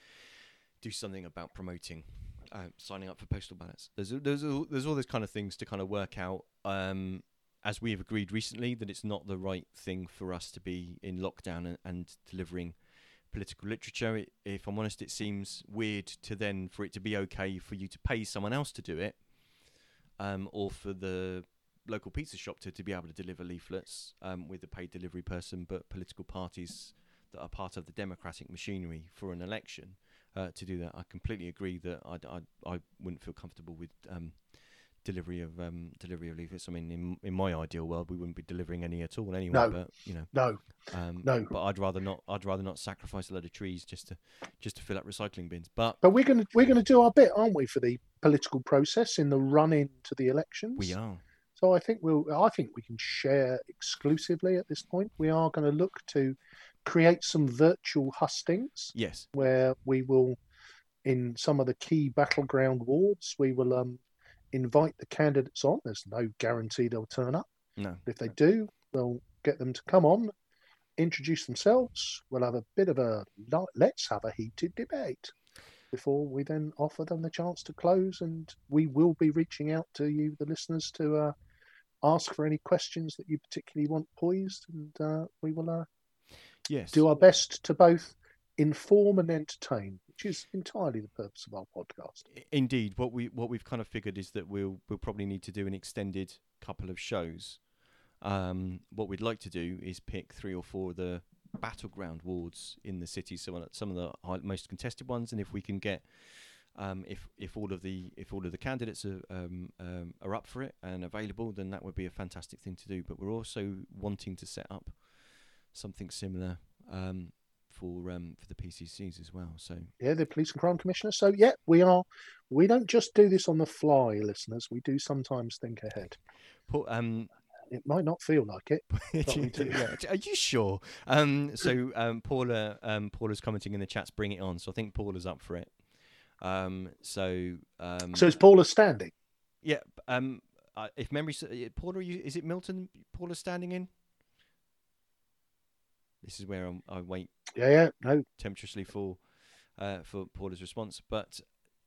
B: do something about promoting uh, signing up for postal ballots? There's there's there's all those kind of things to kind of work out. Um, as we have agreed recently, that it's not the right thing for us to be in lockdown and, and delivering political literature. It, if I'm honest, it seems weird to then for it to be okay for you to pay someone else to do it, um, or for the local pizza shop to, to be able to deliver leaflets um, with a paid delivery person, but political parties that are part of the democratic machinery for an election uh, to do that. I completely agree that I, I, I wouldn't feel comfortable with um, delivery of um, delivery of leaflets. I mean, in in my ideal world, we wouldn't be delivering any at all anyway.
C: No.
B: But you know,
C: No,
B: um,
C: No.
B: But I'd rather not. I'd rather not sacrifice a load of trees just to just to fill up recycling bins. But
C: but we're gonna we're gonna do our bit, aren't we, for the political process in the run in to the elections?
B: we are.
C: So I think we'll I think we can share exclusively at this point. We are going to look to create some virtual hustings
B: Yes.
C: where we will, in some of the key battleground wards, we will um, invite the candidates on. There's no guarantee they'll turn up.
B: No.
C: If they do, we'll get them to come on, introduce themselves. We'll have a bit of a let's have a heated debate before we then offer them the chance to close. And we will be reaching out to you, the listeners, to uh, ask for any questions that you particularly want poised, and uh, we will uh,
B: Yes.
C: do our best to both inform and entertain, which is entirely the purpose of our podcast.
B: Indeed, what we what we've kind of figured is that we'll we'll probably need to do an extended couple of shows. Um, what we'd like to do is pick three or four of the battleground wards in the city, some of the, some of the most contested ones, and if we can get, um, if if all of the if all of the candidates are um, um, are up for it and available, then that would be a fantastic thing to do. But we're also wanting to set up something similar um, for um, for the PCCs as well. So
C: Yeah, the police and crime commissioner. So yeah, we are. We don't just do this on the fly, listeners. We do sometimes think ahead.
B: Paul, um,
C: It might not feel like it. But we do.
B: Yeah, Are you sure? Um, so um, Paula, um, Paula's commenting in the chats. Bring it on. So I think Paula's up for it. Um, so um,
C: So is Paula standing?
B: yeah. Um, uh, if memory, s- uh, Paula, are you, is it Milton? Paula standing in. This is where I'm, I wait
C: Yeah, yeah. No,
B: tempestuously for uh, for Paula's response, but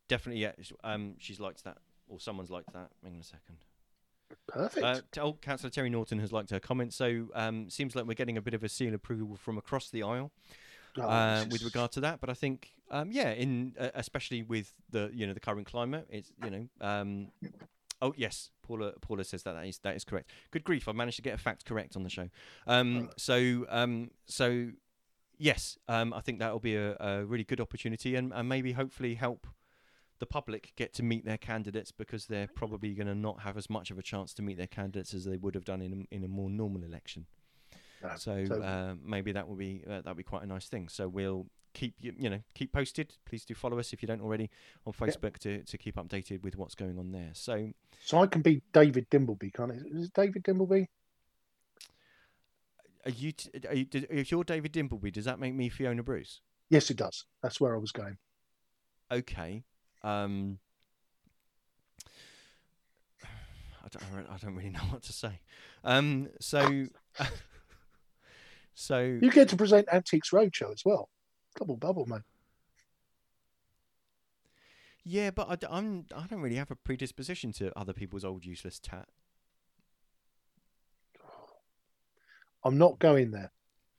B: definitely, yeah. Um, she's liked that, or someone's liked that. Hang on a second.
C: perfect.
B: Uh, oh, Councillor Terry Norton has liked her comment. So um, seems like we're getting a bit of a seal approval from across the aisle
C: Oh,
B: uh, with regard to that. But I think, um, yeah, in uh, especially with the you know the current climate, it's you know. Um, oh yes, Paula. Paula says that that is that is correct. Good grief! I managed to get a fact correct on the show. Um, so um, so yes, um, I think that will be a, a really good opportunity and, and maybe hopefully help the public get to meet their candidates because they're probably going to not have as much of a chance to meet their candidates as they would have done in a, in a more normal election.
C: No,
B: So, uh, maybe that will be uh, that'll be quite a nice thing. So we'll keep you you know keep posted. Please do follow us if you don't already on
C: Yeah.
B: Facebook to, to keep updated with what's going on there. So
C: So I can be David Dimbleby, can't I? Is it David Dimbleby?
B: are you t- are you, did, if you're David Dimbleby, does that make me Fiona Bruce?
C: Yes, it does. That's where I was going.
B: Okay. Um, I don't, I don't really know what to say. Um, so, so
C: You get to present Antiques Roadshow as well. Double bubble, mate.
B: yeah, but I, I'm I don't really have a predisposition to other people's old useless tat.
C: I'm not going there.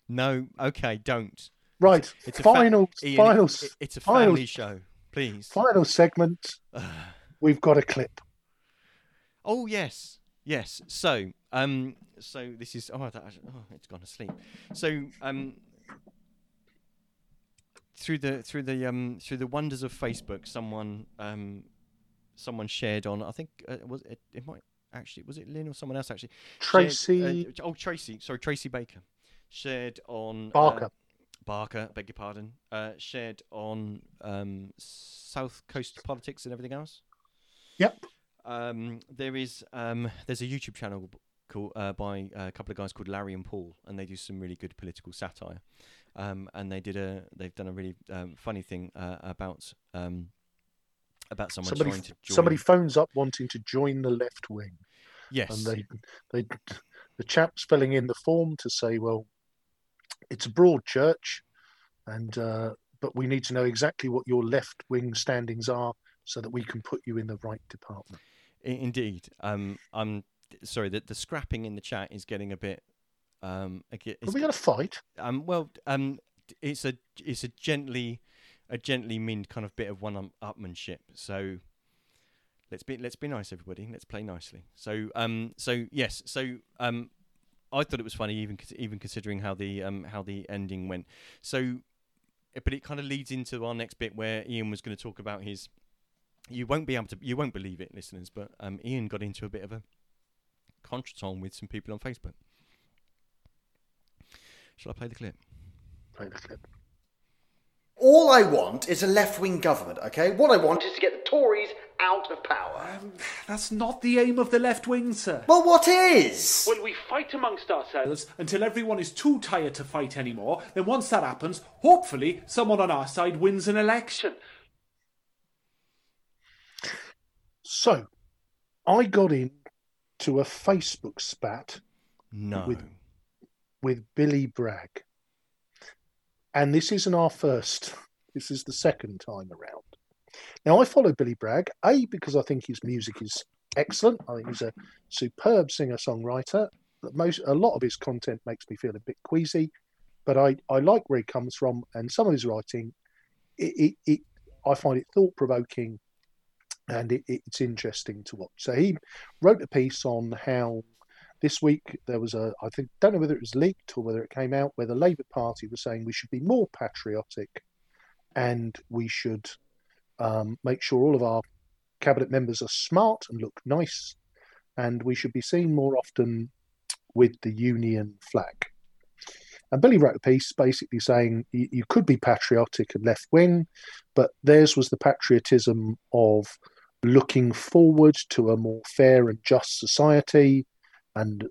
B: No, okay, don't.
C: Right.
B: It's a fa-
C: final,
B: Ian,
C: final,
B: it- it- it's a
C: final-
B: family show, please.
C: final segment. We've got a clip.
B: Oh yes, yes. So, um, so this is oh, that, oh it's gone to sleep. So, um, through the through the um through the wonders of Facebook, someone um, someone shared on. I think uh, was it, it might actually was it Lynn or someone else actually. shared,
C: Tracy
B: uh, oh, Tracy. Sorry, Tracy Baker. Shared on
C: Barker.
B: Uh, Barker, beg your pardon. Uh, shared on um, South Coast politics and everything else.
C: Yep.
B: Um, there is um, there's a YouTube channel called uh, by a couple of guys called Larry and Paul, and they do some really good political satire. Um, and they did a they've done a really um, funny thing uh, about um, about someone
C: Somebody,
B: trying to join.
C: somebody phones up wanting to join the left wing,
B: yes,
C: and they, they, the chap's filling in the form to say, well, it's a broad church, and uh, but we need to know exactly what your left wing standings are so that we can put you in the right department.
B: Indeed. Um, I'm sorry that the scrapping in the chat is getting a bit. Um, a
C: Are we going to fight?
B: Um, well, um, it's a it's a gently a gently mean kind of bit of one upmanship. So let's be let's be nice, everybody. Let's play nicely. So um so yes so um I thought it was funny even even considering how the um how the ending went. So but it kind of leads into our next bit where Ian was going to talk about his. You won't be able to, you won't believe it, listeners, but um, Ian got into a bit of a contretemps with some people on Facebook. Shall I play the clip?
C: Play the clip.
D: All I want is a left wing government, okay? What I want is to get the Tories out of power. Um,
E: that's not the aim of the left wing, sir.
D: Well, what is?
E: When we fight amongst ourselves until everyone is too tired to fight anymore, then once that happens, hopefully someone on our side wins an election.
C: So, I got in to a Facebook spat
B: no.
C: with with Billy Bragg. And this isn't our first, this is the second time around. Now, I follow Billy Bragg, A, because I think his music is excellent. I think he's a superb singer songwriter. Most, a lot of his content makes me feel a bit queasy, but I, I like where he comes from, and some of his writing, it, it, it I find it thought provoking and it, it's interesting to watch. So he wrote a piece on how this week there was a I think don't know whether it was leaked or whether it came out where the Labour Party was saying we should be more patriotic and we should um, make sure all of our cabinet members are smart and look nice, and we should be seen more often with the Union flag. And Billy wrote a piece basically saying you, you could be patriotic and left wing, but theirs was the patriotism of looking forward to a more fair and just society and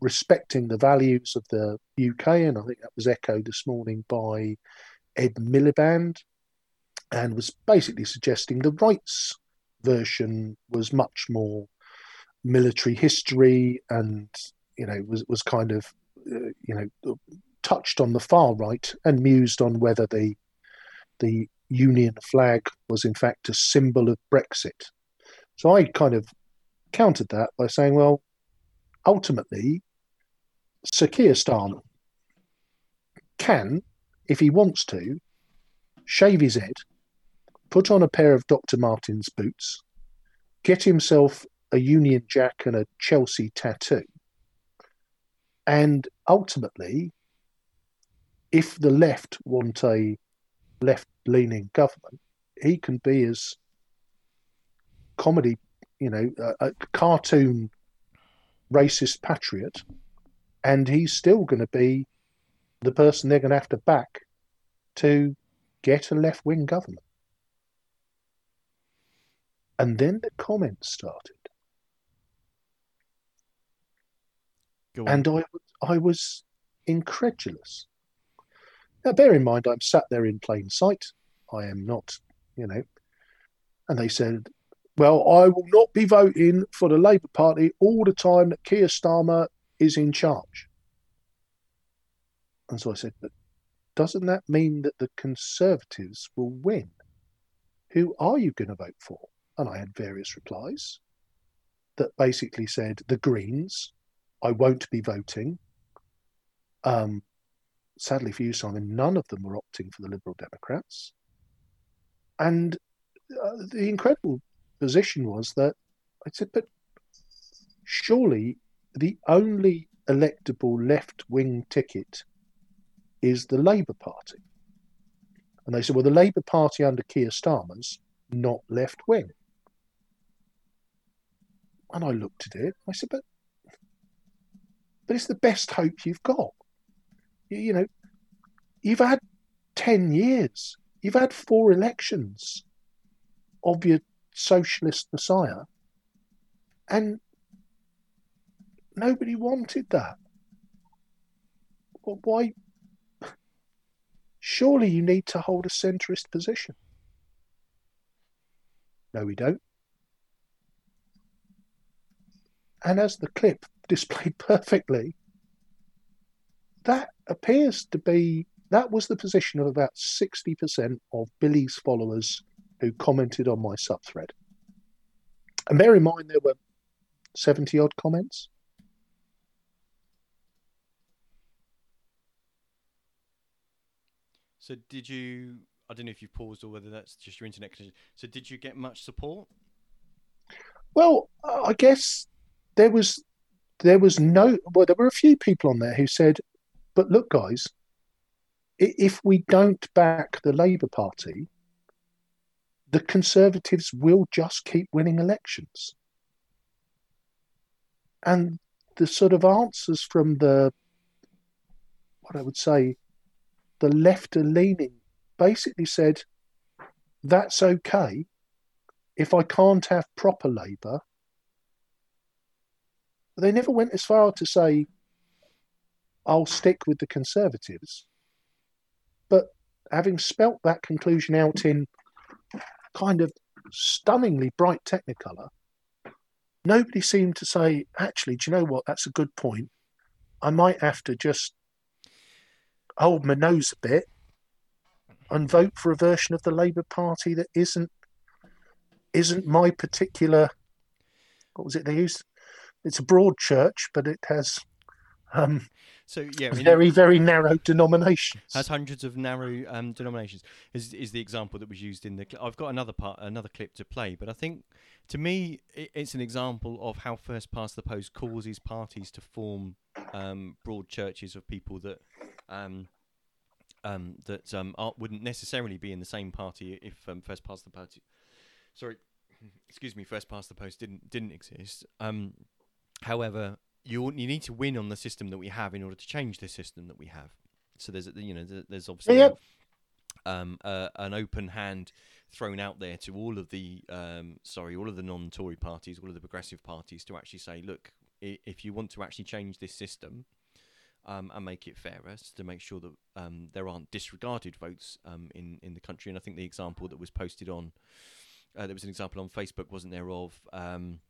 C: respecting the values of the UK. And I think that was echoed this morning by Ed Miliband and was basically suggesting the rights version was much more military history and, you know, was, was kind of, uh, you know, touched on the far right and mused on whether the the Union flag was in fact a symbol of Brexit. So I kind of countered that by saying, well, ultimately, Starmer can, if he wants to, shave his head, put on a pair of Dr. Martens boots, get himself a Union Jack and a Chelsea tattoo, and ultimately, if the left want a left leaning government, he can be as comedy, you know, a, a cartoon racist patriot, and he's still going to be the person they're going to have to back to get a left wing government. And then the comments started. And I, I was incredulous. Now, bear in mind, I'm sat there in plain sight. I am not, you know. And they said, well, I will not be voting for the Labour Party all the time that Keir Starmer is in charge. And so I said, but doesn't that mean that the Conservatives will win? Who are you going to vote for? And I had various replies that basically said the Greens, I won't be voting. Um, sadly for you, Simon, none of them were opting for the Liberal Democrats. And uh, the incredible position was that I said, but surely the only electable left wing ticket is the Labour Party. And they said, well, the Labour Party under Keir Starmer's not left wing. And I looked at it. I said, but, but it's the best hope you've got. You, you know, you've had 10 years, you've had four elections of your socialist messiah. And nobody wanted that. Well, why? Surely you need to hold a centrist position. No, we don't. And as the clip displayed perfectly, that appears to be that was the position of about 60% of Billy's followers who commented on my subthread. And bear in mind, there were 70 odd comments.
B: So did you? I don't know if you've paused or whether that's just your internet connection. So did you get much support?
C: Well, I guess there was there was no well there were a few people on there who said, "But look, guys, if we don't back the Labour Party, the Conservatives will just keep winning elections." And the sort of answers from the what I would say the left leaning basically said that's okay if I can't have proper Labour. They never went as far to say I'll stick with the Conservatives. But having spelt that conclusion out in kind of stunningly bright technicolor, nobody seemed to say, actually, do you know what? That's a good point. I might have to just hold my nose a bit and vote for a version of the Labour Party that isn't isn't my particular what was it they used? It's a broad church, but it has um,
B: So yeah,
C: very, very narrow denominations.
B: has hundreds of narrow um, denominations. Is is the example that was used in the? I've got another part, another clip to play, but I think to me it's an example of how first past the post causes parties to form um, broad churches of people that. Um, um, that um, wouldn't necessarily be in the same party if um, first past the party, sorry, excuse me, first past the post didn't didn't exist. Um, however, you you need to win on the system that we have in order to change the system that we have. So there's you know there's obviously
C: Yeah.
B: um, uh, an open hand thrown out there to all of the um, sorry all of the non-Tory parties, all of the progressive parties to actually say, look, if you want to actually change this system. Um, and make it fairer so to make sure that um, there aren't disregarded votes um, in in the country. And I think the example that was posted on uh, there was an example on Facebook, wasn't there, of um,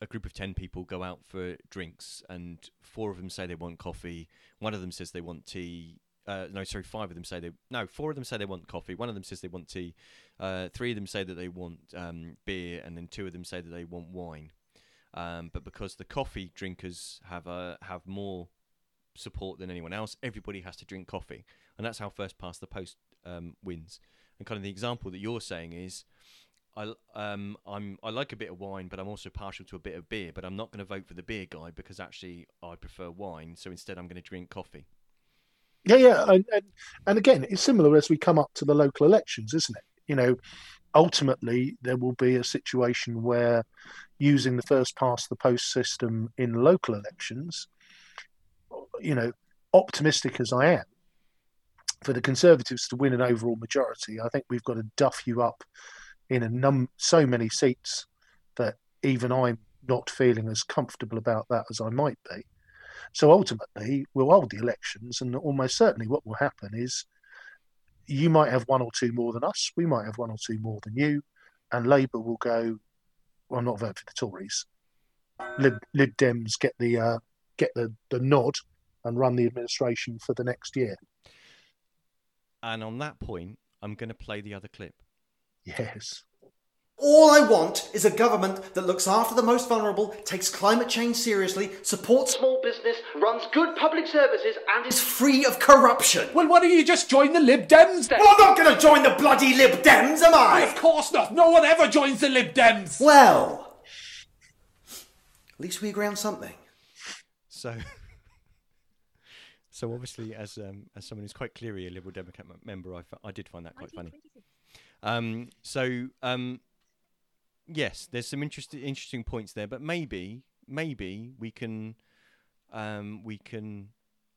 B: a group of 10 people go out for drinks and four of them say they want coffee. One of them says they want tea uh, no sorry five of them say they no four of them say they want coffee. One of them says they want tea. Uh, three of them say that they want um, beer and then two of them say that they want wine. Um, but because the coffee drinkers have uh, have more support than anyone else everybody has to drink coffee. And that's how first past the post um, wins. And kind of the example that you're saying is I um I'm I like a bit of wine, but I'm also partial to a bit of beer. But I'm not going to vote for the beer guy because actually I prefer wine. So instead, I'm going to drink coffee.
C: Yeah, yeah, and, and and again, it's similar as we come up to the local elections, isn't it? You know, ultimately there will be a situation where using the first past the post system in local elections, you know, optimistic as I am, for the Conservatives to win an overall majority, I think we've got to duff you up in a num so many seats that even I'm not feeling as comfortable about that as I might be. So ultimately, we'll hold the elections, and almost certainly what will happen is you might have one or two more than us, we might have one or two more than you, and Labour will go, well, not voting for the Tories. Lib, Lib Dems get the uh, get the, the nod and run the administration for the next year.
B: And on that point, I'm going to play the other clip.
C: Yes.
D: All I want is a government that looks after the most vulnerable, takes climate change seriously, supports small business, runs good public services, and is free of corruption.
E: Well, why don't you just join the Lib Dems then?
D: Well, I'm not going to join the bloody Lib Dems, am I?
E: Of course not. No one ever joins the Lib Dems.
D: Well, at least we agree on something.
B: So, so obviously, as um, as someone who's quite clearly a Liberal Democrat m- member, I, f- I did find that quite funny. Um, so um, yes, there's some interesting interesting points there, but maybe maybe we can um, we can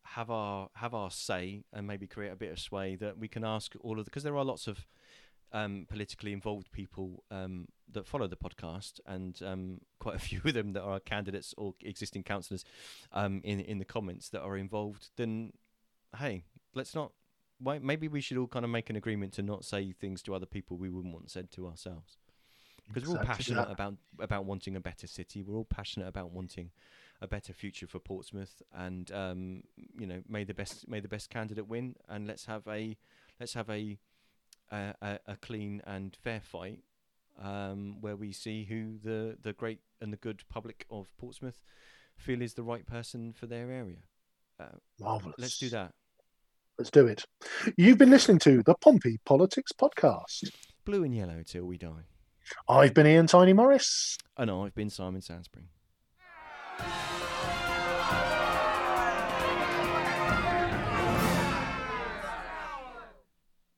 B: have our have our say and maybe create a bit of sway that we can ask all of because there are lots of um, politically involved people um, that follow the podcast, and um, quite a few of them that are candidates or existing councillors um, in in the comments that are involved. Then, hey, let's not. Why, maybe we should all kind of make an agreement to not say things to other people we wouldn't want said to ourselves, because we're all passionate about about wanting a better city. We're all passionate about wanting a better future for Portsmouth, and um, you know, may the best may the best candidate win, and let's have a let's have a a, a, a clean and fair fight um, where we see who the, the great and the good public of Portsmouth feel is the right person for their area. Uh,
C: Marvellous.
B: let's do that.
C: Let's do it. You've been listening to the Pompey Politics Podcast.
B: Blue and yellow till we die.
C: I've been Ian Tiny Morris.
B: And I've been Simon Sansbury.